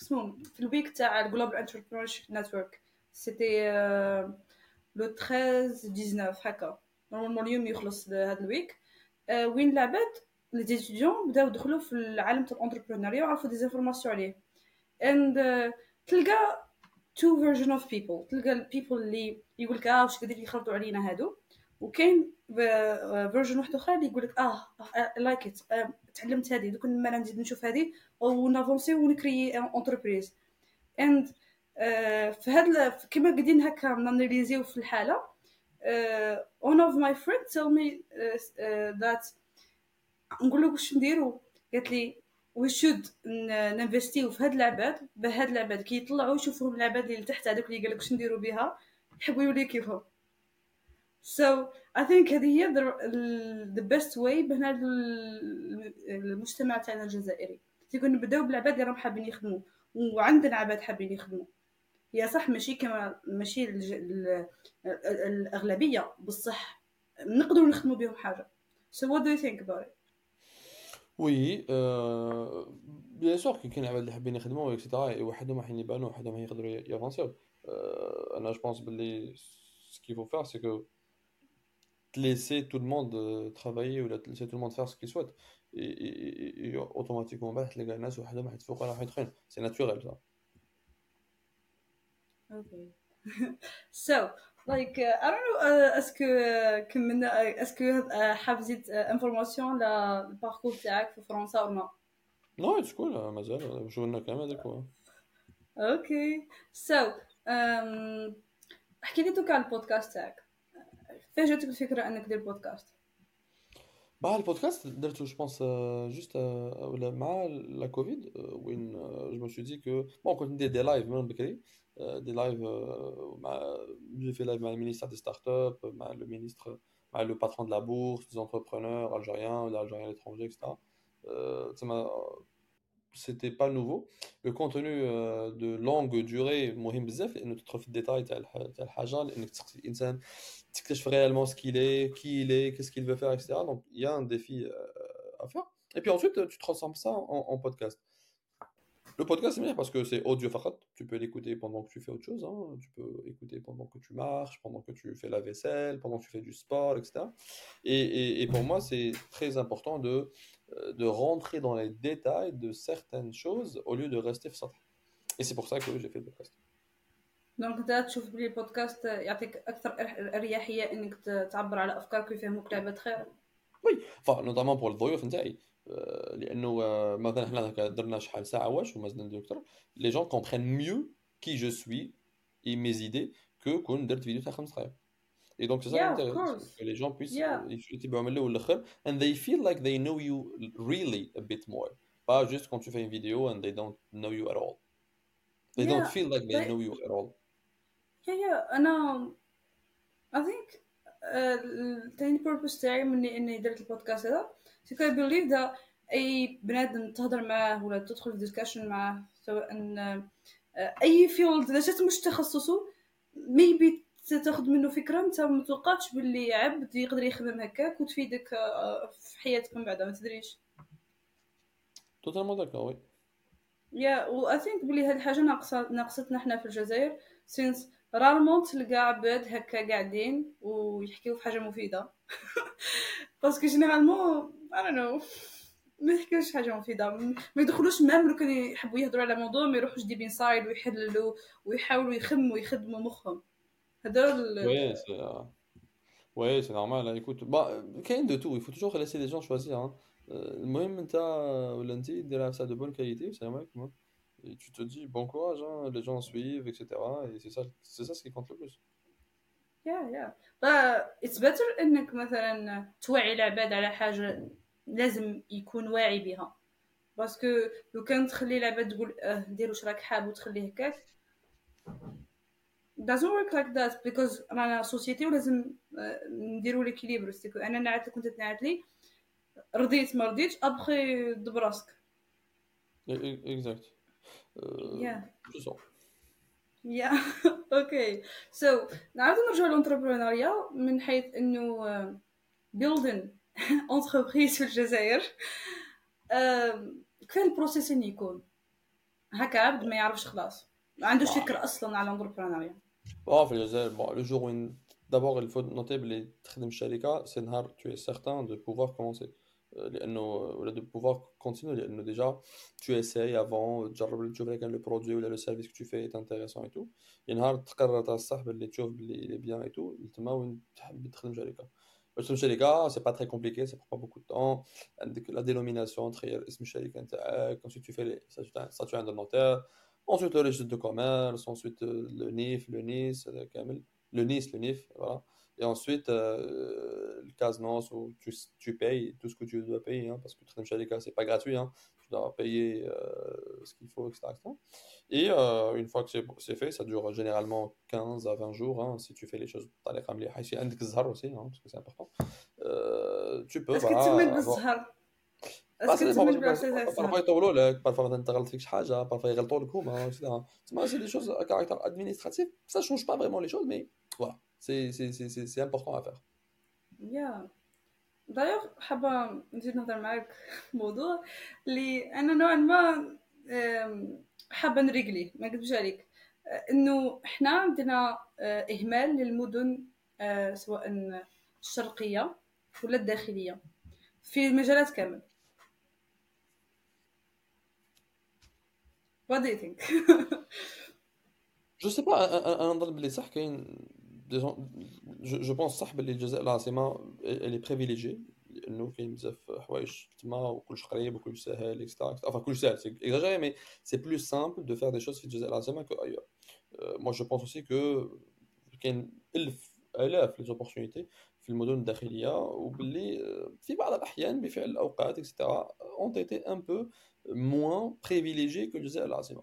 اسمه في الويك تاع الجلوبال انتربرونورشيب نتورك سيتي لو 13 19 هكا. نورمالمون اليوم يخلص هذا الويك. آه، وين العباد لي ديتيديون بداو يدخلوا في العالم تاع الانتربرونوريا وعرفوا دي زانفورماسيون عليه. اند تلقى تو فيرجن اوف بيبل تلقى البيبل اللي يقول لك آه واش قاعدين يخلطوا علينا هادو؟ وكاين فيرجن واحد أخرى اللي يقول لك آه لايك ات تعلمت هذه دوك ما نزيد نشوف هذه أو نافونسي ونكري انتربريز اند في هاد كيما قاعدين هكا ناناليزيو في الحالة one of my friends tell me uh, that نقول له واش نديرو؟ قالت لي should ن- ننفستيو في هاد العباد بهاد العباد كي يطلعوا يشوفوهم العباد اللي تحت هذوك اللي قالك واش نديرو بها يحبوا يوليو كيفهم. So I think هذه هي the, the best way بهنا ال- المجتمع تاعنا الجزائري. تيكون نبداو بالعباد اللي راهم حابين يخدموا وعندنا عباد حابين يخدموا. هي صح ماشي كما ماشي الج... ال... ال- الأغلبية بصح نقدروا نخدموا بهم حاجة. So what do you think about it? وي آه بيان سور كي كاين عباد اللي حابين يخدموا اكسيتيرا وحدهم راح يبانوا وحدهم يقدروا يافونسيو. آه أنا جو بونس باللي faire c'est que te laisser tout le monde euh, travailler ou te laisser tout le monde faire ce qu'il souhaite et, et, et, et automatiquement بعد تلقى الناس وحدهم راح يتفوقوا راح يدخلون c'est naturel ça Okay. so, like, uh, I don't know, uh, est-ce que uh, كملنا uh, est-ce que uh, حافظت uh, انفورماسيون للباركور تاعك في فرنسا ولا لا؟ non it's cool آه، مازال شو لنا كلام هذاك هو اوكي سو um, احكي لي دوكا على البودكاست تاعك فين جاتك الفكرة انك دير بودكاست؟ bah le podcast درته je pense euh, juste euh, ولا مع la Covid euh, وين euh, je me suis dit que bon كنت ندير des lives من بكري euh, des lives euh, مع j'ai fait live مع le ministère des startups مع le ministre مع le patron de la bourse des entrepreneurs algériens ou algériens à l'étranger etc euh, ça m'a c'était pas nouveau le contenu euh, de longue durée مهم بزاف لانه تدخل في الديتاي تاع الح- تاع الحاجه لانك تسقسي الانسان Que je fais réellement ce qu'il est, qui il est, qu'est-ce qu'il veut faire, etc. Donc il y a un défi euh, à faire. Et puis ensuite, tu transformes ça en, podcast. Le podcast, c'est bien parce que c'est audio fakat. Tu peux l'écouter pendant que tu fais autre chose. Hein. Tu peux écouter pendant que tu marches, pendant que tu fais la vaisselle, pendant que tu fais du sport, etc. Et, et pour moi, c'est très important de, euh, de rentrer dans les détails de certaines choses au lieu de rester Et c'est pour ça que j'ai fait le podcast. دونك انت تشوف بلي البودكاست يعطيك أكثر اريحية إنك تعبر على أفكارك ويفهموك العباد خير. enfin نوتامون بور الضيوف نتاعي. آه، لأنه آه، مثلا حنا درنا شحال ساعة واش ومازلنا نديرو أكثر. لي جون كومبرين ميو كي جو سوي إي مي زيدي كو كون درت فيديو تاع خمس دقائق دونك سي سا Yeah, of l'intérêt, c'est que les gens puissent Yeah. and they feel like they know you really a bit more. Pas juste quand tu fais une vidéo and they don't know you at all. They Yeah, don't feel like they but- know you at all. يا يا أنا I think التاني purpose تاعي من اني درت البودكاست هذا سي كو بليف دا أي بنادم تهضر معاه ولا تدخل في ديسكشن معاه سواء آه، أي فيلد إذا جات مش تخصصه maybe تاخذ منه فكرة أنت ما توقعتش باللي عبد يقدر يخدم هكاك وتفيدك آه، في حياتك من بعد ما تدريش. توتالمون داكور وي يا و اي ثينك بلي هاد الحاجة ناقصة ناقصتنا حنا في الجزائر سينس رارمون تلقى عباد هكا قاعدين ويحكيو في حاجة مفيده باسكو جينيرالمون اي نو ما يحكيوش حاجة مفيده ما يدخلوش مام لو كان يحبوا يهضروا على موضوع ما يروحوش ديب انسايد ويحللوا ويحاولوا يخموا ويخدموا مخهم هذول وي سي نورمال ايكوت با كاين دو تو il faut toujours laisser les gens المهم انت ولا انت ديرها في دو بون كاليتي السلام عليكم et tu te dis bon courage hein, les gens suivent etc et c'est ça c'est ça ce qui compte le plus يا يا با اتس بيتر انك مثلا توعي العباد على حاجه لازم يكون واعي بها باسكو لو كان تخلي العباد تقول اه دير واش راك حاب وتخليه هكاك doesn't work like that because رانا سوسيتي ولازم نديرو ليكيليبر انا نعت كنت تنعت لي رضيت ما رضيتش ابخي دبراسك exact euh, yeah. Ça يا أوكي سو نعاودو نرجعو للانتربرونيا من حيث إنه بيلدين اونتربريز في الجزائر. كيف البروسيس اللي يكون؟ هكا عبد ما يعرفش خلاص. ما عندوش فكرة أصلا على الانتربرونيا آه في الجزائر jour où une... d'abord il faut noter اللي تخدم الشركة c'est نهار tu es certain de pouvoir commencer. لانه ولا de pouvoir continuer لانه déjà tu essayes avant تجرب تشوف كان لو برودوي ولا لو سيرفيس que tu fais est intéressant et tout نهار تقرر تاع الصح باللي تشوف باللي est bien et tout تما وين تحب تخدم شركه باش تخدم شركه سي با تري كومبليكي سي با بوكو دو طون عندك لا دينوميناسيون تخير اسم الشركه نتاعك ensuite tu fais les statut عند النوتير ensuite le registre de commerce ensuite le NIF le NIS كامل le NIS le NIF voilà Et ensuite, euh, le CASNOS, où tu, tu, payes tout ce que tu dois payer, hein, parce que Trim Shalika, c'est pas gratuit, hein, tu dois payer euh, ce qu'il faut, etc. etc. Et euh, une fois que c'est fait, ça dure généralement 15 à 20 jours, hein, si tu fais les choses par les Ramli aussi, hein, parce que c'est important. Euh, tu peux. Est-ce que tu mets le parfois يطولوا لك parfois انت غلط فيك شي حاجه parfois يغلطوا لك هما etc. c'est des choses à caractère administratif ça change pas vraiment les choses mais voilà سي امبورطون افير يا دايوغ حابه نزيد نهضر معاك موضوع اللي أنا نوعا ما حابه نريقليه ما نكذبش عليك انه حنا عندنا اهمال للمدن سواء الشرقيه ولا الداخليه في المجالات كامل What do you think? جو سي با أنا نظن بلي صح كاين je pense صح باللي الجزائر العاصمه elle est privilégiée لانه كاين بزاف حوايج تما وكلش قريب وكلش ساهل اكسترا enfin كلش ساهل c'est exagéré mais c'est plus simple de faire des choses في الجزائر العاصمه que ailleurs moi je pense aussi que كاين الف الاف لي زوبورتونيتي في المدن الداخليه وباللي في بعض الاحيان بفعل الاوقات اكسترا ont été un peu moins privilégiés que الجزائر العاصمه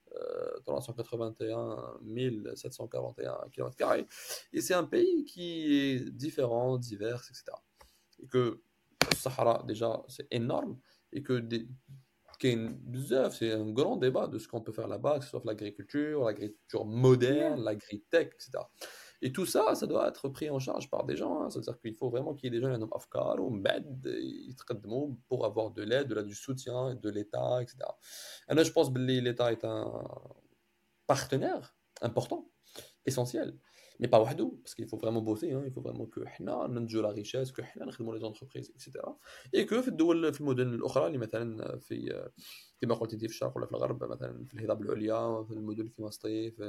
381 741 km. Et c'est un pays qui est différent, divers, etc. Et que le Sahara, déjà, c'est énorme. Et que des, c'est un grand débat de ce qu'on peut faire là-bas, que ce soit l'agriculture, l'agriculture moderne, l'agritech, etc. Et tout ça, ça doit être pris en charge par des gens. Hein. C'est-à-dire qu'il faut vraiment qu'il y ait des gens qui ont afkar ou mbed, pour avoir de l'aide, de du soutien de l'État, etc. Et là, je pense que l'État est un partenaire important. essentiel Mais pas wahdo, parce qu'il faut vraiment bosser, hein, il faut vraiment que حنا ننتجوا la richesse, que حنا نخدموا les entreprises, etc. Et que في الدول في المدن الأخرى اللي مثلا في كما قلت انت في الشرق ولا في الغرب مثلا في الهضاب العليا في المدن كيما سطيف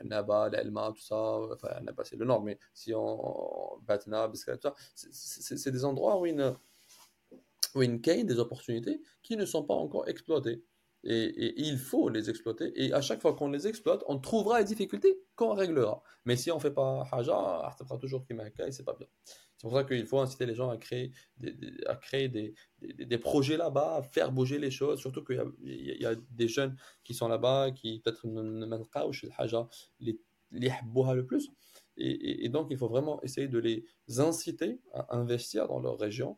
عنابه العلمه تو سا عنابه سي لو نور مي سي اون باتنا بسكرات سي دي زوندروا وين وين كاين دي opportunités qui ne sont pas encore exploitées et, il faut les exploiter. Et à chaque fois qu'on les exploite, on trouvera les difficultés qu'on réglera. Mais si on ne fait pas haja, ça fera toujours et c'est pas bien. C'est pour ça qu'il faut inciter les gens à créer des, à créer des, des, projets là-bas, à faire bouger les choses. Surtout qu'il y, a des jeunes qui sont là-bas, qui peut-être ne mettent pas haja, les, les le plus. Et, donc, il faut vraiment essayer de les inciter à investir dans leur région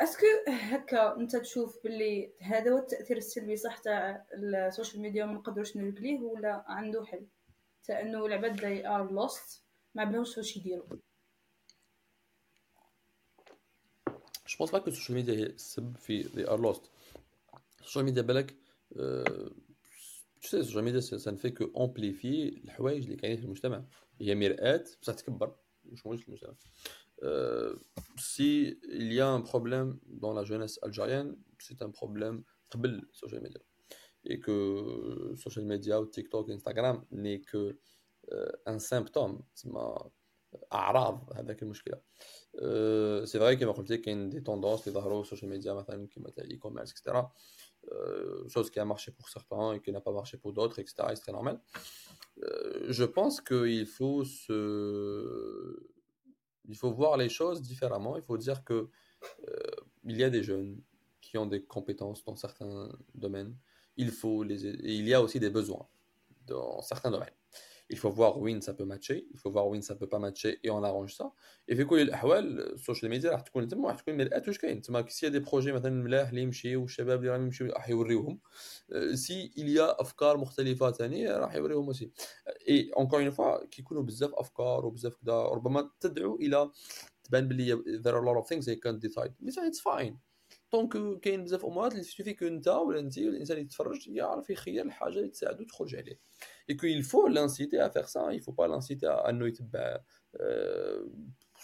أسكو هكا أنت تشوف باللي هذا هو التأثير السلبي صح تاع السوشيال ميديا ما نقدروش نركليه ولا عنده حل. تاع إنه العباد داي ار لوست ما بلاوش واش يديروا. Je pense pas que social media السبب في they are lost. Social media بالك tu sais social media ça ne fait que amplifier الحوايج اللي كاينين في المجتمع. هي مرآة بصح تكبر مش موجود في المجتمع. Euh, si y a un problème dans la jeunesse algérienne, c'est un problème le social media. Et que social media ou TikTok, Instagram n'est que euh, un symptôme, c'est ma euh, arabe avec le euh, C'est vrai qu'il y a des tendances, les dans social media, e-commerce, etc. Euh, chose qui a marché pour certains et qui n'a pas marché pour d'autres, etc. C'est très normal. je pense qu'il faut se il faut voir les choses différemment. Il faut dire que euh, il y a des jeunes qui ont des compétences dans certains domaines. Il faut les et il y a aussi des besoins dans certains domaines. Il faut voir où ça peut matcher, il faut voir où ça peut pas matcher et on arrange ça. Et في كل الاحوال السوشيال ميديا راح تكون تما راح تكون مرآة واش كاين تما a des projets مثلا ملاح اللي يمشيو والشباب اللي راهم يمشيو راح يوريوهم سي a افكار مختلفه ثاني راح يوريوهم aussi. Et encore une fois كيكونوا بزاف افكار وبزاف كذا ربما تدعو إلى تبان بلي there are a lot of things they can't decide. But it's fine. دونك كاين بزاف امورات اللي سوفي كو انت ولا انت الانسان يتفرج يعرف يخير الحاجة اللي تساعدو تخرج عليه et qu'il faut l'inciter à faire ça. Hein. Il ne faut pas l'inciter à, à bah, euh,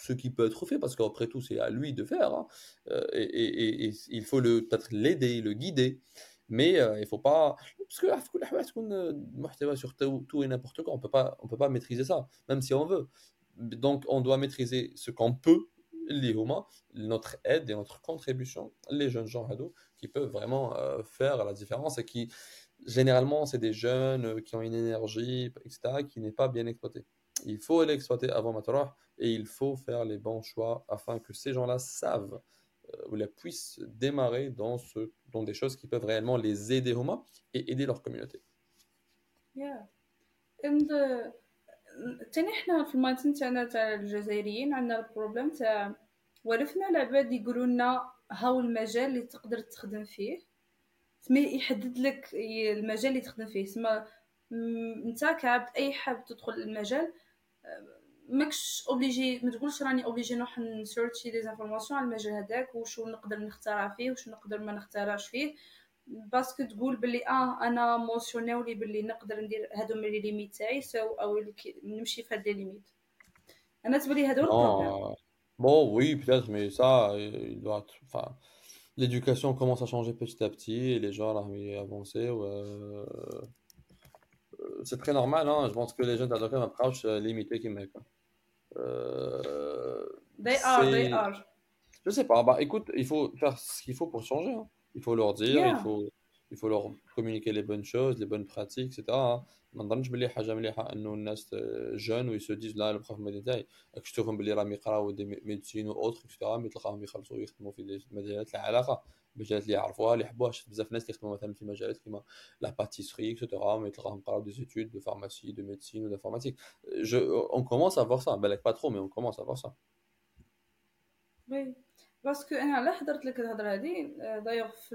ce qui peut être fait, parce qu'après tout, c'est à lui de faire. Hein. Euh, et, il faut peut-être l'aider, le guider. Mais euh, il ne faut pas. Parce que la euh, sur tout et n'importe quoi, on ne peut pas maîtriser ça, même si on veut. Donc, on doit maîtriser ce qu'on peut les humains notre aide et notre contribution, les jeunes gens ados, qui peuvent vraiment faire la différence et qui, généralement, c'est des jeunes euh, qui ont une énergie, etc., qui n'est pas bien exploitée. Il faut l'exploiter avant Matarah et il faut faire les bons choix afin que ces gens-là savent euh, ou la puissent démarrer dans, ce, dans des choses qui peuvent réellement les aider Homa et aider leur communauté. Yeah. And uh, تاني حنا في المايند تاعنا تاع الجزائريين عندنا البروبليم تاع ولفنا العباد يقولوا لنا هاو المجال اللي تقدر تخدم فيه تسمى يحدد لك المجال اللي تخدم فيه. تسمى انت كعبد أي حاب تدخل المجال ماكش اوبليجي ما تقولش راني اوبليجي نروح نسيرشي دي انفورماسيون على المجال هذاك وشو نقدر نخترع فيه وشو نقدر ما نخترعش فيه. باسكو تقول بلي آه أنا موسيونيو لي بلي نقدر ندير هادو من لي ليميت تاعي سو أو نمشي في هاد لي ليميت أنا تبلي هادو البروبليم oui, peut-être, mais ça, il doit Enfin, l'éducation commence à changer petit à petit et les gens à avancer. Ouais. C'est très normal, hein. Je pense que les jeunes d'adopter une approche limitée qui met. Euh, they are, they are. Je sais pas. Bah, écoute, il faut faire ce qu'il faut pour changer. Hein. Il faut leur dire, il, faut, il faut leur communiquer les bonnes choses les bonnes pratiques etc ما نظنش بلي حاجه مليحه انه الناس جون ويسو ديز لا نبقى في المدينه تاعي راك تشوفهم بلي راهم يقراو دي ميديسين و اوتر اكسترا مي تلقاهم يخلصوا يخدموا في مجالات لا علاقه المجالات اللي يعرفوها اللي يحبوها شفت بزاف ناس اللي يخدموا مثلا في مجالات كيما لا باتيسري اكسترا مي تلقاهم قراو دي زيتود دو فارماسي دو ميديسين و دانفورماتيك جو اون كومونس ا فوار سا بالك با ترو مي اون كومونس ا فوار سا وي باسكو انا على حضرت لك الهضره هذه دايوغ في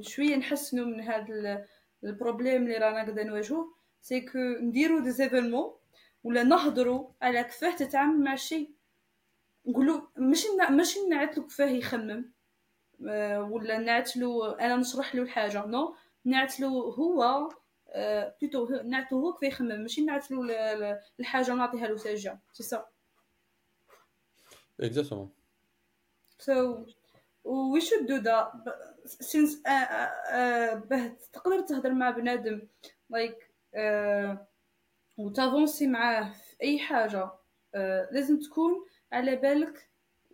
شوية نحسنوا من هذا البروبليم اللي رانا قاعدين نواجهوه سي كو نديرو دي زيفينمون ولا نهضروا على كيفاه تتعامل مع الشيء. نقولوا ماشي ماشي نعتلو كيفاه يخمم آه، ولا نعتلو أنا نشرح له الحاجة نو نعتلو هو بلوتو آه، نعتلو هو كيفاه يخمم ماشي نعتلو الحاجة نعطيها له ساجة سي سا اكزاكتومون سو دو دا سينس باه تقدر تهضر مع بنادم لايك آه، وتافونسي معاه في أي حاجة. آه، لازم تكون على بالك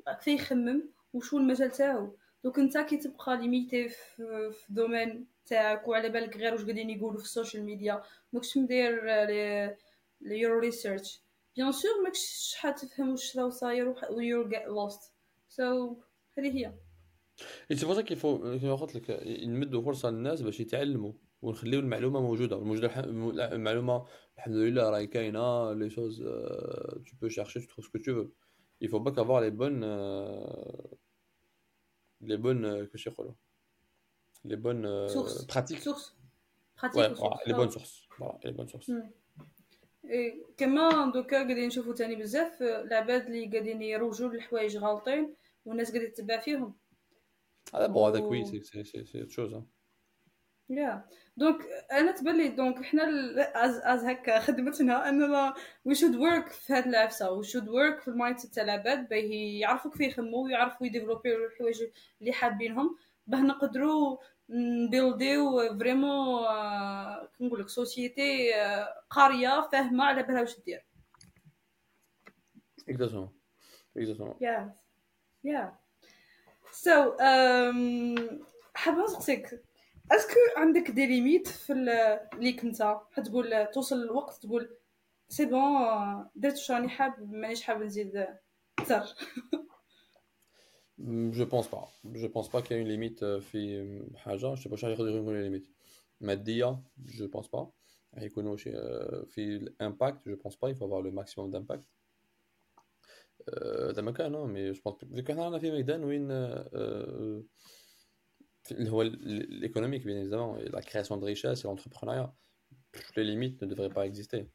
كيف يخمم وشو المجال تاعو. دوك انت كي تبقى ليميتي في, في دومين تاعك وعلى بالك غير واش قاعدين يقولوا في السوشيال ميديا ماكش مدير يور ريسيرش بيان سور ماكش حتفهم واش راهو صاير و يور لوست سو هذه هي. سي بور سا كيفو كيما قلت لك نمدوا فرصه للناس باش يتعلموا ونخليو المعلومة موجودة. الموجودة المعلومة الحمد لله راهي كاينة لي شوز peux chercher tu trouves ce que tu veux. Il faut pas qu'avoir les bonnes euh, les bonnes euh, que يقولوا les bonnes euh, pratiques. Sources. Pratiques les bonnes sources. Voilà les bonnes sources. كما دوكا قاعدين نشوفوا تاني بزاف العباد اللي قاعدين يروجوا للحوايج غالطين والناس قاعدة تتبع فيهم. هذا بون هذاك وي سي سي سي سي شوز يا دونك أنا تبان لي دونك حنا از از هكا خدمتنا اننا وي شود ورك في هاد العفسة وي شود ورك في المايند سيت تاع العباد باه يعرفوا كيف يخموا ويعرفوا يديفلوبيو الحوايج اللي حابينهم. باه نقدروا نبيلديو فريمون كي نقول لك سوسيتي قارية فاهمة على بالها واش دير. اكزاكتومون اكزاكتومون يا يا سو حابه نسقسيك اسكو عندك دي ليميت في اللي كنت حتقول توصل الوقت تقول سي بون درت واش راني حاب مانيش حاب نزيد اكثر جو بونس با جو بونس با كاين ليميت في حاجه جو باش يقدروا يكونوا ليميت ماديه جو بونس با يكونوا شي في الامباكت جو بونس با يفو افوار لو ماكسيموم دامباكت هذا ما كان مي جو بونس كان رانا في ميدان وين l'économique, bien évidemment, et la création de richesse et l'entrepreneuriat, les limites ne devraient pas exister.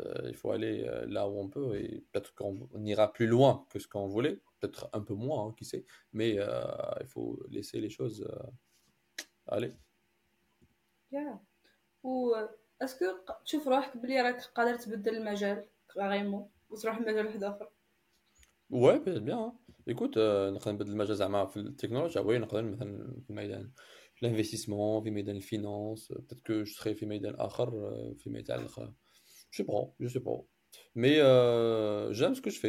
Euh, il faut aller euh, là où on peut et peut-être qu'on ira plus loin que ce qu'on voulait, peut-être un peu moins, hein, qui sait, mais euh, il faut laisser les choses aller. Yeah. و اسكو تشوف روحك بلي راك قادر تبدل المجال كاريمون وتروح لمجال واحد اخر واي بيان ايكوت نقدر نبدل المجال زعما في التكنولوجيا. وي نقدر مثلا في ميدان الانفستيسمون في ميدان الفينانس. بتات كو جو سخي في ميدان آخر فيما يتعلق جو با جو سي با مي جام سكو جو في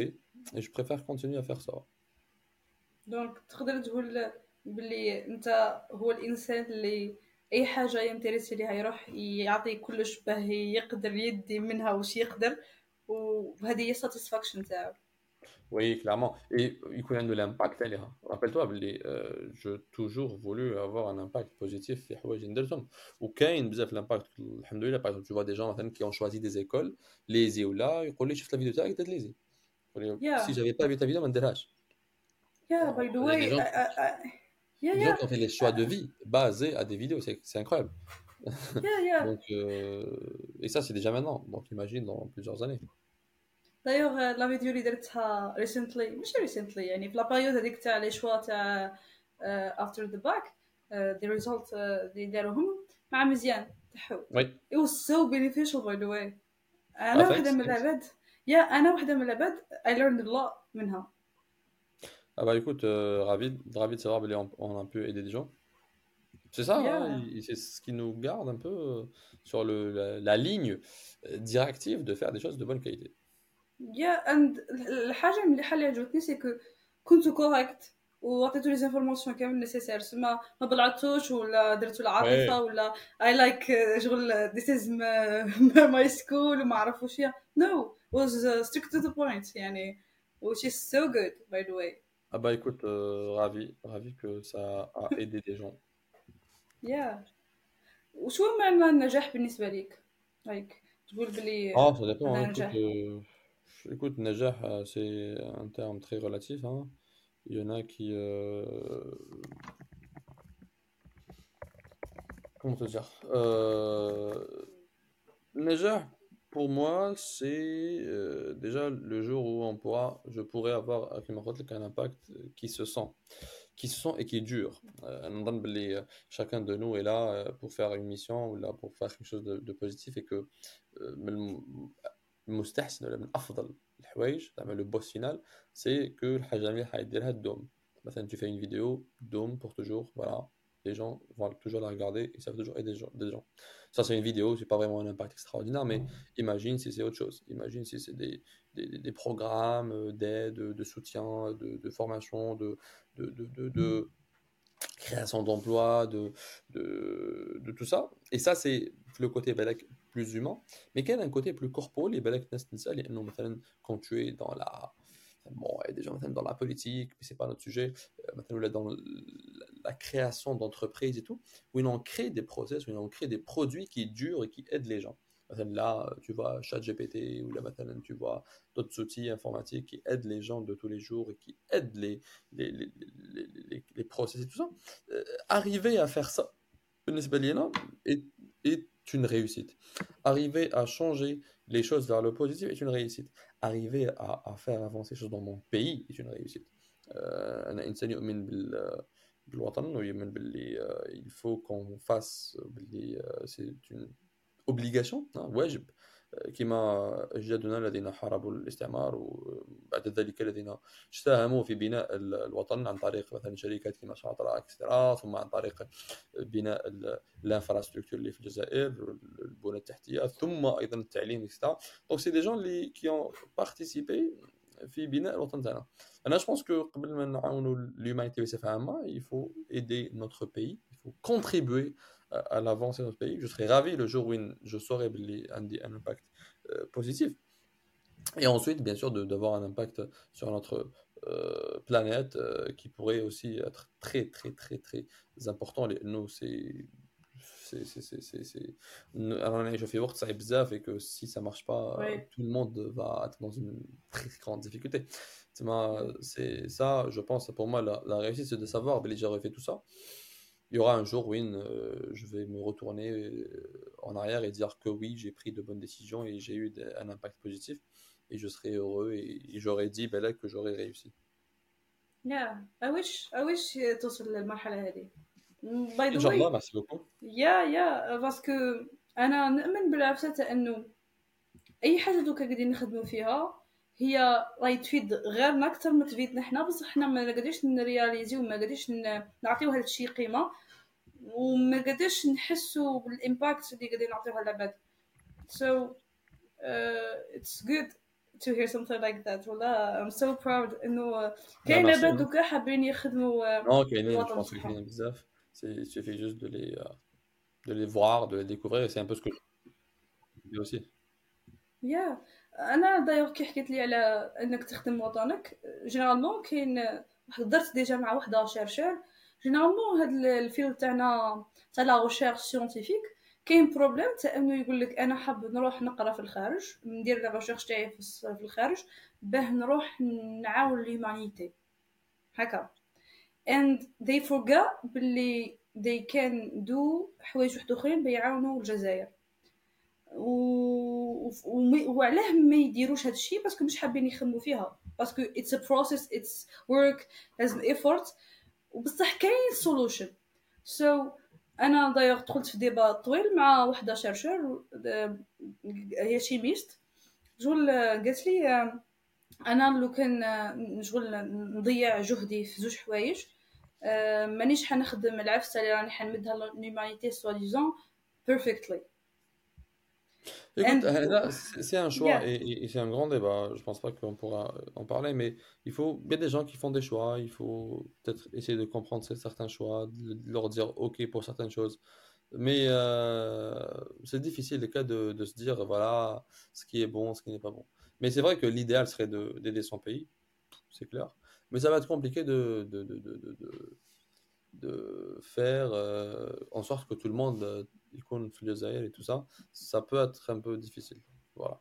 اي جو بريفير كونتيني ا فير سا دونك تقدر تقول بلي أنت هو الإنسان اللي أي حاجة ينتريسي ليها يروح يعطي كلش باه يقدر يدي منها واش يقدر. وهذه هي الساتيسفاكشن تاعو. Oui, clairement. Et il a de l'impact. Rappelle-toi, euh, j'ai toujours voulu avoir un impact positif les quand il y a l'impact, par exemple, tu vois des gens qui ont choisi des écoles, les ou là, ils disent la vidéo, tu as les Si j'avais pas vu ta vidéo, je ne Yeah, by the way, les gens, les gens qui ont fait les choix de vie basés à des vidéos, c'est incroyable. Yeah, yeah. donc, euh, et ça, c'est déjà maintenant. Donc, imagine dans plusieurs années. دايوغ لا فيديو اللي درتها ريسنتلي ماشي ريسنتلي يعني في لاباريود هذيك تاع لي شوا تاع افتر ذا باك دي ريزولت اللي داروهم مع مزيان تحو وي it was so beneficial by the way انا Ah, واحده thanks, من thanks. العباد يا انا واحده من العباد I learned a lot منها Ah bah écoute, euh, ravi, ravi de savoir qu'on on a pu aider des gens. C'est ça, hein, Yeah. il- c'est ce qui nous garde un peu euh, sur le, la, la ligne euh, directive de faire des choses de bonne qualité. يا اند الحاجة المليحه اللي عجبتني سي كو كنت كوريكت وعطيتو لي زانفورماسيون كامل نيسيسير سما ما بلعتوش ولا درتو العاطفة ولا اي لايك شغل ذيس از ماي سكول وما عرفوش نو واز ستريكت تو ذا بوينت يعني. Which is so good by the way. Ah bah écoute, euh, ravi, ravi que ça a aidé des gens. يا وشو معنى النجاح بالنسبة ليك؟ لايك تقول بلي Ah, ça dépend, écoute, euh, écoute, najah, euh, c'est un terme très relatif, hein. Il y en a qui... euh, Comment te dire? Euh, najah, pour moi, c'est euh, déjà le jour où on pourra, je pourrais avoir avec ma route, un impact qui se sent, qui se sent et qui dure. Euh, نظن باللي, euh, chacun de nous est là euh, pour faire une mission ou là pour faire quelque chose de, de positif et que euh, من الم- المستحسن ولا من افضل الحوايج زعما لو بوس فينال سي كو الحاجه مليحه يديرها تدوم مثلا tu fais une vidéo دوم pour toujours voilà les gens vont toujours la regarder et ça va toujours aider des gens, des gens. Ça, c'est une vidéo, c'est pas vraiment un impact extraordinaire, mais imagine si c'est autre chose. Imagine si c'est des, des, des- des programmes euh, d'aide, de soutien, de, de formation, de, de, de, de- de création d'emplois, de, de, de tout ça. Et ça, c'est le côté balak plus humain. Mais quel est un côté plus corporel et balak nas tinsa, لأنه مثلا quand tu es dans la bon, il y a des gens مثلا dans la politique, mais c'est pas notre sujet, euh, مثلا ولا dans la, la création d'entreprises et tout, où ils ont créé des process, où ils ont créé des produits qui durent et qui aident les gens. مثلا Là, tu vois ChatGPT ou là, مثلا, tu vois d'autres outils informatiques qui aident les gens de tous les jours et qui aident les, les, les, les, les, les process et tout ça. Euh, arriver à faire ça, بالنسبة لينا, est, est une réussite. Arriver à changer les choses vers le positif est une réussite. Arriver à, à faire avancer les choses dans mon pays est une réussite. Euh, أنا إنسان يؤمن بال بالوطن ويؤمن باللي آه، il faut qu'on fasse باللي آه، c'est une obligation آه، واجب آه، كما أجدادنا الذين حاربوا الاستعمار وبعد ذلك الذين ساهموا في بناء ال- الوطن عن طريق مثلا شركات كما شاطرة اكسترا ثم عن طريق بناء ال- الانفراستركتور اللي في الجزائر البنى التحتية ثم أيضا التعليم اكسترا دونك سي دي جون اللي كي ont participé في بناء الوطن تاعنا. أنا جو بونس كو قبل ما نعاونوا l'humanité بصفة عامة aider notre pays il faut contribuer à, l'avancée de notre pays, je serais ravi le jour où je saurais un impact euh, positif. Et ensuite, bien sûr, d'avoir un impact sur notre euh, planète euh, qui pourrait aussi être très, très, très, très important. Les, nous, c'est. Alors, je fais voir que ça et que si ça marche pas, tout le monde va être dans une très grande difficulté. C'est ça, je pense, pour moi, la, la réussite, c'est de savoir ben, que j'ai refait tout ça il y aura un jour où euh, je vais me retourner euh, en arrière et dire que oui j'ai pris de bonnes décisions et j'ai eu des- un impact positif et je serai heureux et, et j'aurais dit ben là que j'aurais réussi يا I wish I wish توصل للمرحله هذه باي ذا Inch'Allah, واي merci beaucoup يا يا باسكو انا نؤمن بالعفسه تاع انه اي حاجه دوكا قاعدين نخدموا فيها هي راهي تفيد غيرنا أكثر ما تفيدنا حنا بصح حنا ما قادرش نرياليزي وما قادرش ن- نعطيو هذا الشيء قيمة وما قادرش نحسوا بالإمباكت اللي قاعدين نعطيوها للعباد so uh, it's good to hear something like that. والله I'm so proud إنه كاين عباد. دوكا حابين يخدموا كاينين pense que تاعهم. كاينين بزاف. C'est il suffit juste de les euh, de les voir de les découvrir et c'est un peu ce que je dis aussi. يا أنا دايوغ كي حكيت لي على إنك تخدم وطنك جينيرالمون كاين هضرت ديجا مع وحده شيرشور جينيرالمون هاد ال- الفيلد تاعنا تاع لا ريشيرش سيونتيفيك كاين بروبليم تاع إنه يقول لك أنا حاب نروح نقرأ في الخارج ندير لا ريشيرش تاعي في الخارج باه نروح نعاون ليومانيتي هكا. And they forgot باللي they can do حوايج واحد اخرين بيعاونوا الجزائر. و... وعلاه ما يديروش هذا الشيء باسكو مش حابين يخدموا فيها. باسكو اتس ا بروسيس اتس ورك لازم ايفورت وبصح كاين سولوشن سو أنا دايوغ دخلت في ديبا طويل مع وحدة شرشر هي شيميست شغل قالت لي أنا لو كان شغل نضيع جهدي في زوج حوايج مانيش حنخدم العفسه اللي راني حنمدها لومانيتي سوا ديزون بيرفكتلي Écoute, euh, c'est un choix et, c'est un grand débat. Je pense pas qu'on pourra en parler, mais il faut, il y a des gens qui font des choix. Il faut peut-être essayer de comprendre certains choix, de leur dire OK pour certaines choses. Mais euh, c'est difficile le cas de, de, se dire voilà ce qui est bon, ce qui n'est pas bon. Mais c'est vrai que l'idéal serait d'aider son pays, c'est clair. Mais ça va être compliqué de, de, de faire euh, en sorte que tout le monde يكون في الجزائر et tout ça ça peut être un peu difficile. Voilà.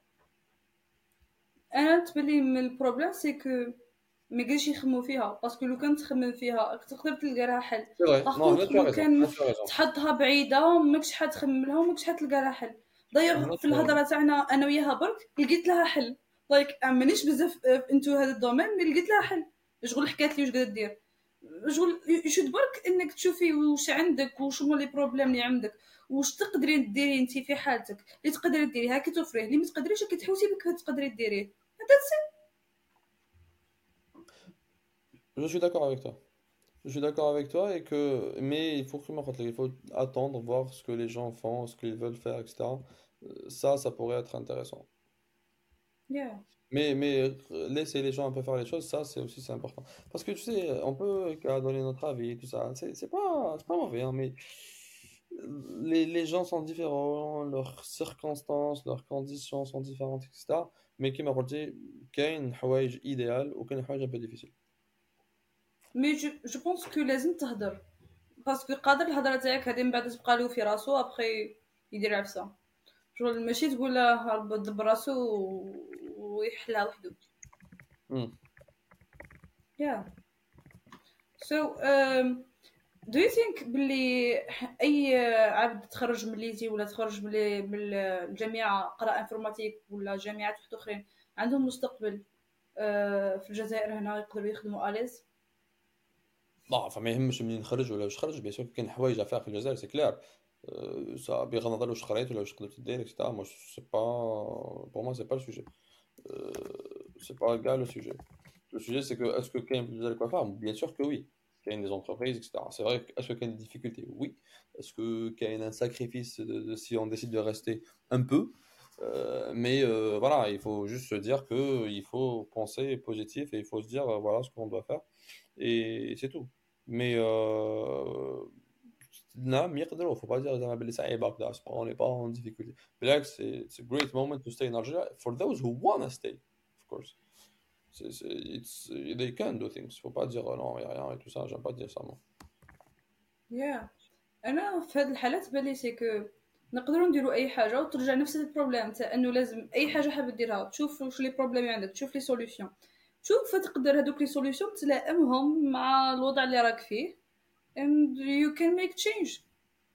أنا تبلي من البروبليم سي كو ما يقدرش يخمو فيها. باسكو لو كان تخمم فيها تقدر تلقى لها حل لو كان تحطها بعيدة ماكش حتخمم لها وماكش حتلقى لها حل ضيع في الهضرة تاعنا أنا وياها برك لقيت لها حل. لايك like, مانيش بزاف انتو هذا الدومين مي لقيت لها حل. شغل حكات لي واش قاعدة دير؟ شغل يشد برك انك تشوفي واش عندك وشنو لي بروبليم اللي عندك واش تقدري ديري انت في حالتك اللي تقدري ديريها كي توفريه اللي ما تقدريش كي تحوسي بك تقدري ديريه هذا سي Je suis d'accord avec toi. Je suis d'accord avec toi et que mais il faut il faut attendre voir ce que les gens font, ce qu'ils veulent faire, etc. Ça, ça pourrait être intéressant. Yeah. Mais, mais laisser les gens un peu faire les choses, ça, c'est aussi c'est important. Parce que tu sais, on peut donner notre avis, tout ça. C'est pas, pas mauvais, hein, mais les, les, gens sont différents, leurs circonstances, leurs conditions sont différentes, etc. Mais qui m'a dit qu'il y a une حوايج idéal ou qu'il y a une حوايج un peu difficile. Mais je, je pense que لازم تهدر باسكو قادر الهضره تاعك هذه من بعد تبقى له في راسو ابخي يدير عفسه شغل ماشي تقول له هرب دبر راسو ويحلها وحده. yeah. So um, do you think بلي أي عبد تخرج من ليزي ولا تخرج من الجامعة قرا إنفورماتيك ولا جامعات واحد اخرين عندهم مستقبل آه، في الجزائر هنا يقدروا يخدموا آليز؟ لا فما يهمش منين نخرج ولا واش خرج بيان سور كاين حوايج أفاق في الجزائر سي كلير سا بغض النظر واش قريت ولا واش قدرت دير اكسيتيرا مو سي با بور موا سي با لو Euh, c'est pas là le sujet. Le sujet, c'est que est-ce que Kane peut quoi faire Bien sûr que oui. Kane des entreprises, etc. C'est vrai est-ce que Kane des difficultés Oui. Est-ce que Kane un sacrifice si on décide de rester un peu? Euh, mais euh, voilà, il faut juste se dire que il faut penser positif et il faut se dire voilà ce qu'on doit faire et, et c'est tout. Mais نعم يقدروا. فو با دير زعما باللي صعيبة كذا اون با اون ديفيكولتي بالعكس اتس جريت مومنت تو ستاي ان الجيريا فور ذوز هو وان ستاي اوف كورس اتس they can do things. فو با دير نو يا ريان اي تو سا جام با دير سا مون يا أنا في هاد الحالات بالي سي كو نقدروا نديروا أي حاجة وترجع نفس البروبليم تاع إنه لازم أي حاجة حاب ديرها تشوف واش لي بروبليم عندك. تشوف لي سوليوشن تشوف فتقدر هذوك لي سوليوشن تلائمهم مع الوضع اللي راك فيه. And you can make change.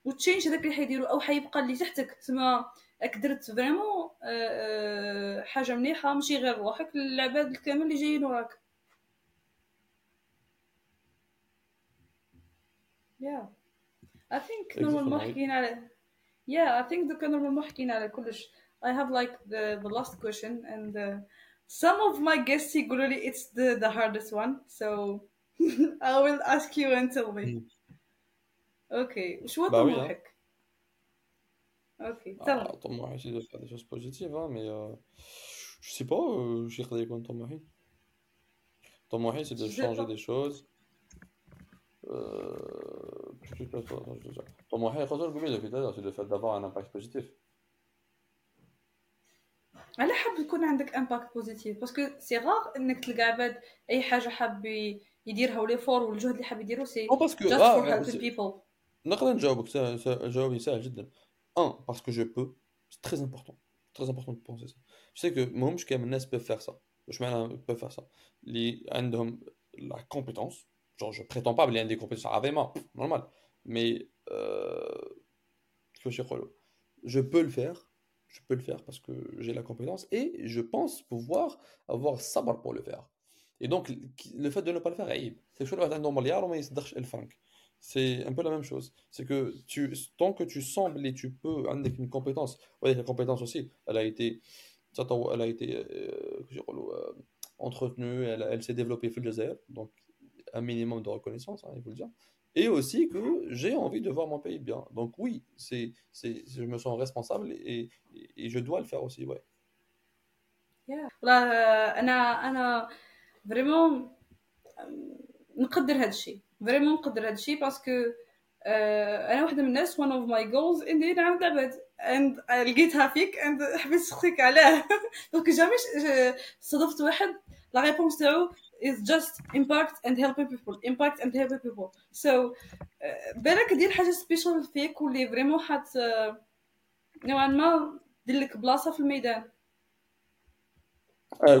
وتشينج هذاك اللي حيديروا أو حيبقى اللي تحتك. تسمى راك درت فريمون حاجة مليحة ماشي غير روحك العباد الكامل اللي جايين وراك. Yeah. I think نورمالمون حكينا على yeah I think دوكا نورمالمون حكينا على كلش. I have like the the last question and uh, some of my guests يقولوا لي it's the the hardest one. So I will ask you and tell me اوكي وش هو طموحك Ok, ça va. طموحي c'est de faire des choses positives, hein, mais euh, je sais pas, euh, شي يقدر يكون طموحي. طموحي c'est de changer des choses. Euh... طموحي يقدر قبيله في c'est de faire d'avoir un impact positif. على حاب يكون عندك امباكت بوزيتيف باسكو سي غار انك تلقى عباد اي حاجه حاب يديرها ولي فور والجهد اللي حاب يديرو سي جاست فور هيلبين بيبل نقدر نجاوبك جوابي سهل جدا Un, parce que je peux. C'est très important. Très important de penser ça. Je sais que moi, je الناس peuvent faire ça. Je peuvent faire ça. Les عندهم la compétence. Genre, je prétends pas avoir des compétences vraiment normal. Mais euh, je peux le faire. Je peux le faire parce que j'ai la compétence et je pense pouvoir avoir sabre pour le faire. Et donc, le fait de ne pas le faire, c'est c'est un peu la même chose. C'est que tu, tant que tu sembles et tu peux, avec une compétence, ouais, la compétence aussi, elle a été, elle a été euh, euh, entretenue, elle, elle s'est développée fil de donc un minimum de reconnaissance, hein, il faut le dire. Et aussi que j'ai envie de voir mon pays bien. Donc oui, c'est, c'est, je me sens responsable et, et, je dois le faire aussi, ouais. Yeah. فريمون نقدر هذا الشيء. فريمون نقدر هذا الشيء باسكو أنا واحدة من الناس one of my goals إني نعاود نعبد اند لقيتها فيك اند حبيت نسقسيك علاه. دونك جامي صادفت واحد لا ريبونس تاعو is just impact and helping people impact and helping people. So بالك دير حاجة سبيشال فيك واللي فريمون حات نوعا ما دير لك بلاصة في الميدان.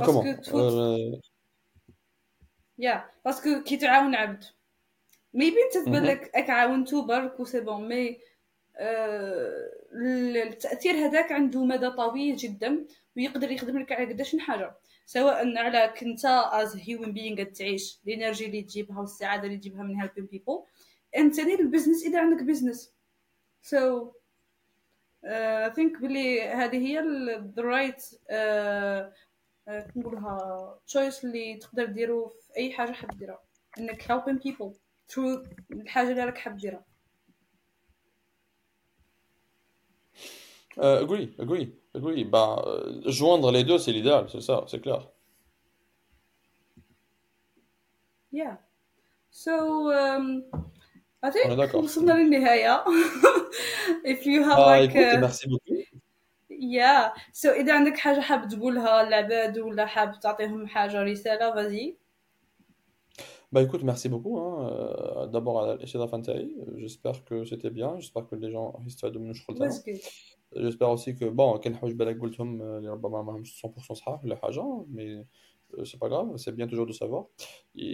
كومون يا باسكو كي تعاون عبد ميبي انت تبان لك راك عاونتو برك وسي بون مي التاثير هذاك عنده مدى طويل جدا ويقدر يخدم لك على قداش من حاجة. سواء على كنت از هيومن بينغ تعيش الإنرجي اللي تجيبها والسعادة اللي تجيبها من هيلبين بيبل أنت دير البزنس إذا عندك بزنس. سو so, uh, think بلي هذه هي the right uh, نقولها تشويس اللي تقدر ديرو في أي حاجة حاب ديرها. إنك هيلبين بيبل ثرو الحاجة اللي راك حاب ديرها. اغري اغري اغري با جويندر لي دو سي ليدال سي سا سي كلير يا سو ام اي ثينك وصلنا للنهايه اف يو هاف لايك ميرسي Yeah. So, إذا عندك حاجة حاب تقولها للعباد ولا حاب تعطيهم حاجة رسالة, vas-y. Bah écoute, merci beaucoup. Hein. Euh, d'abord à J'espère que c'était bien. J'espère que les gens J'espère aussi que bon, كاين حوايج بالك قلتهم اللي ربما ماهمش 100% صحاح ولا حاجة مي سي با غراف سي بيان توجور دو سافوار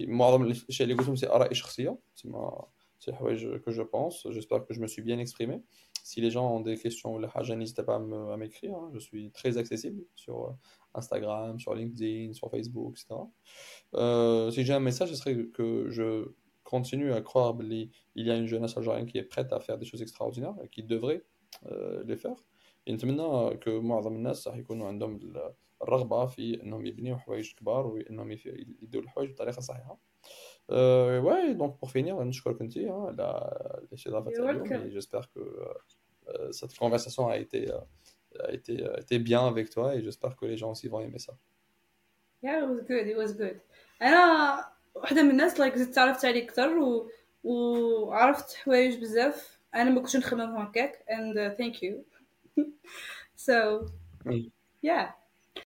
معظم الاشياء اللي قلتهم سي ارائي شخصيه تسمى سي حوايج que je pense j'espère que je me suis bien exprimé si les gens ont des questions ou la حاجة n'hésitez pas à m'écrire hein. je suis très accessible sur Instagram sur LinkedIn sur Facebook etc euh, si j'ai un message ce serait que je continue à croire qu'il y a une jeunesse algérienne qui est prête à faire des choses extraordinaires et qui devrait لي فيغ نتمنى كو معظم الناس راح يكونوا عندهم الرغبه في انهم يبنيو حوايج كبار وانهم يديروا الحوايج بطريقه صحيحه واي دونك بور فينير نشكرك انت على الاستضافه تاع اليوم جيسبر كو cette conversation a été a été a été bien avec toi et j'espère que les gens aussi vont aimer ça. Yeah, it was good. It was good. انا واحده من الناس لايك زدت تعرفت عليك اكثر و... وعرفت حوايج بزاف انا ما كنتش نخمم هكاك and uh, thank you so yeah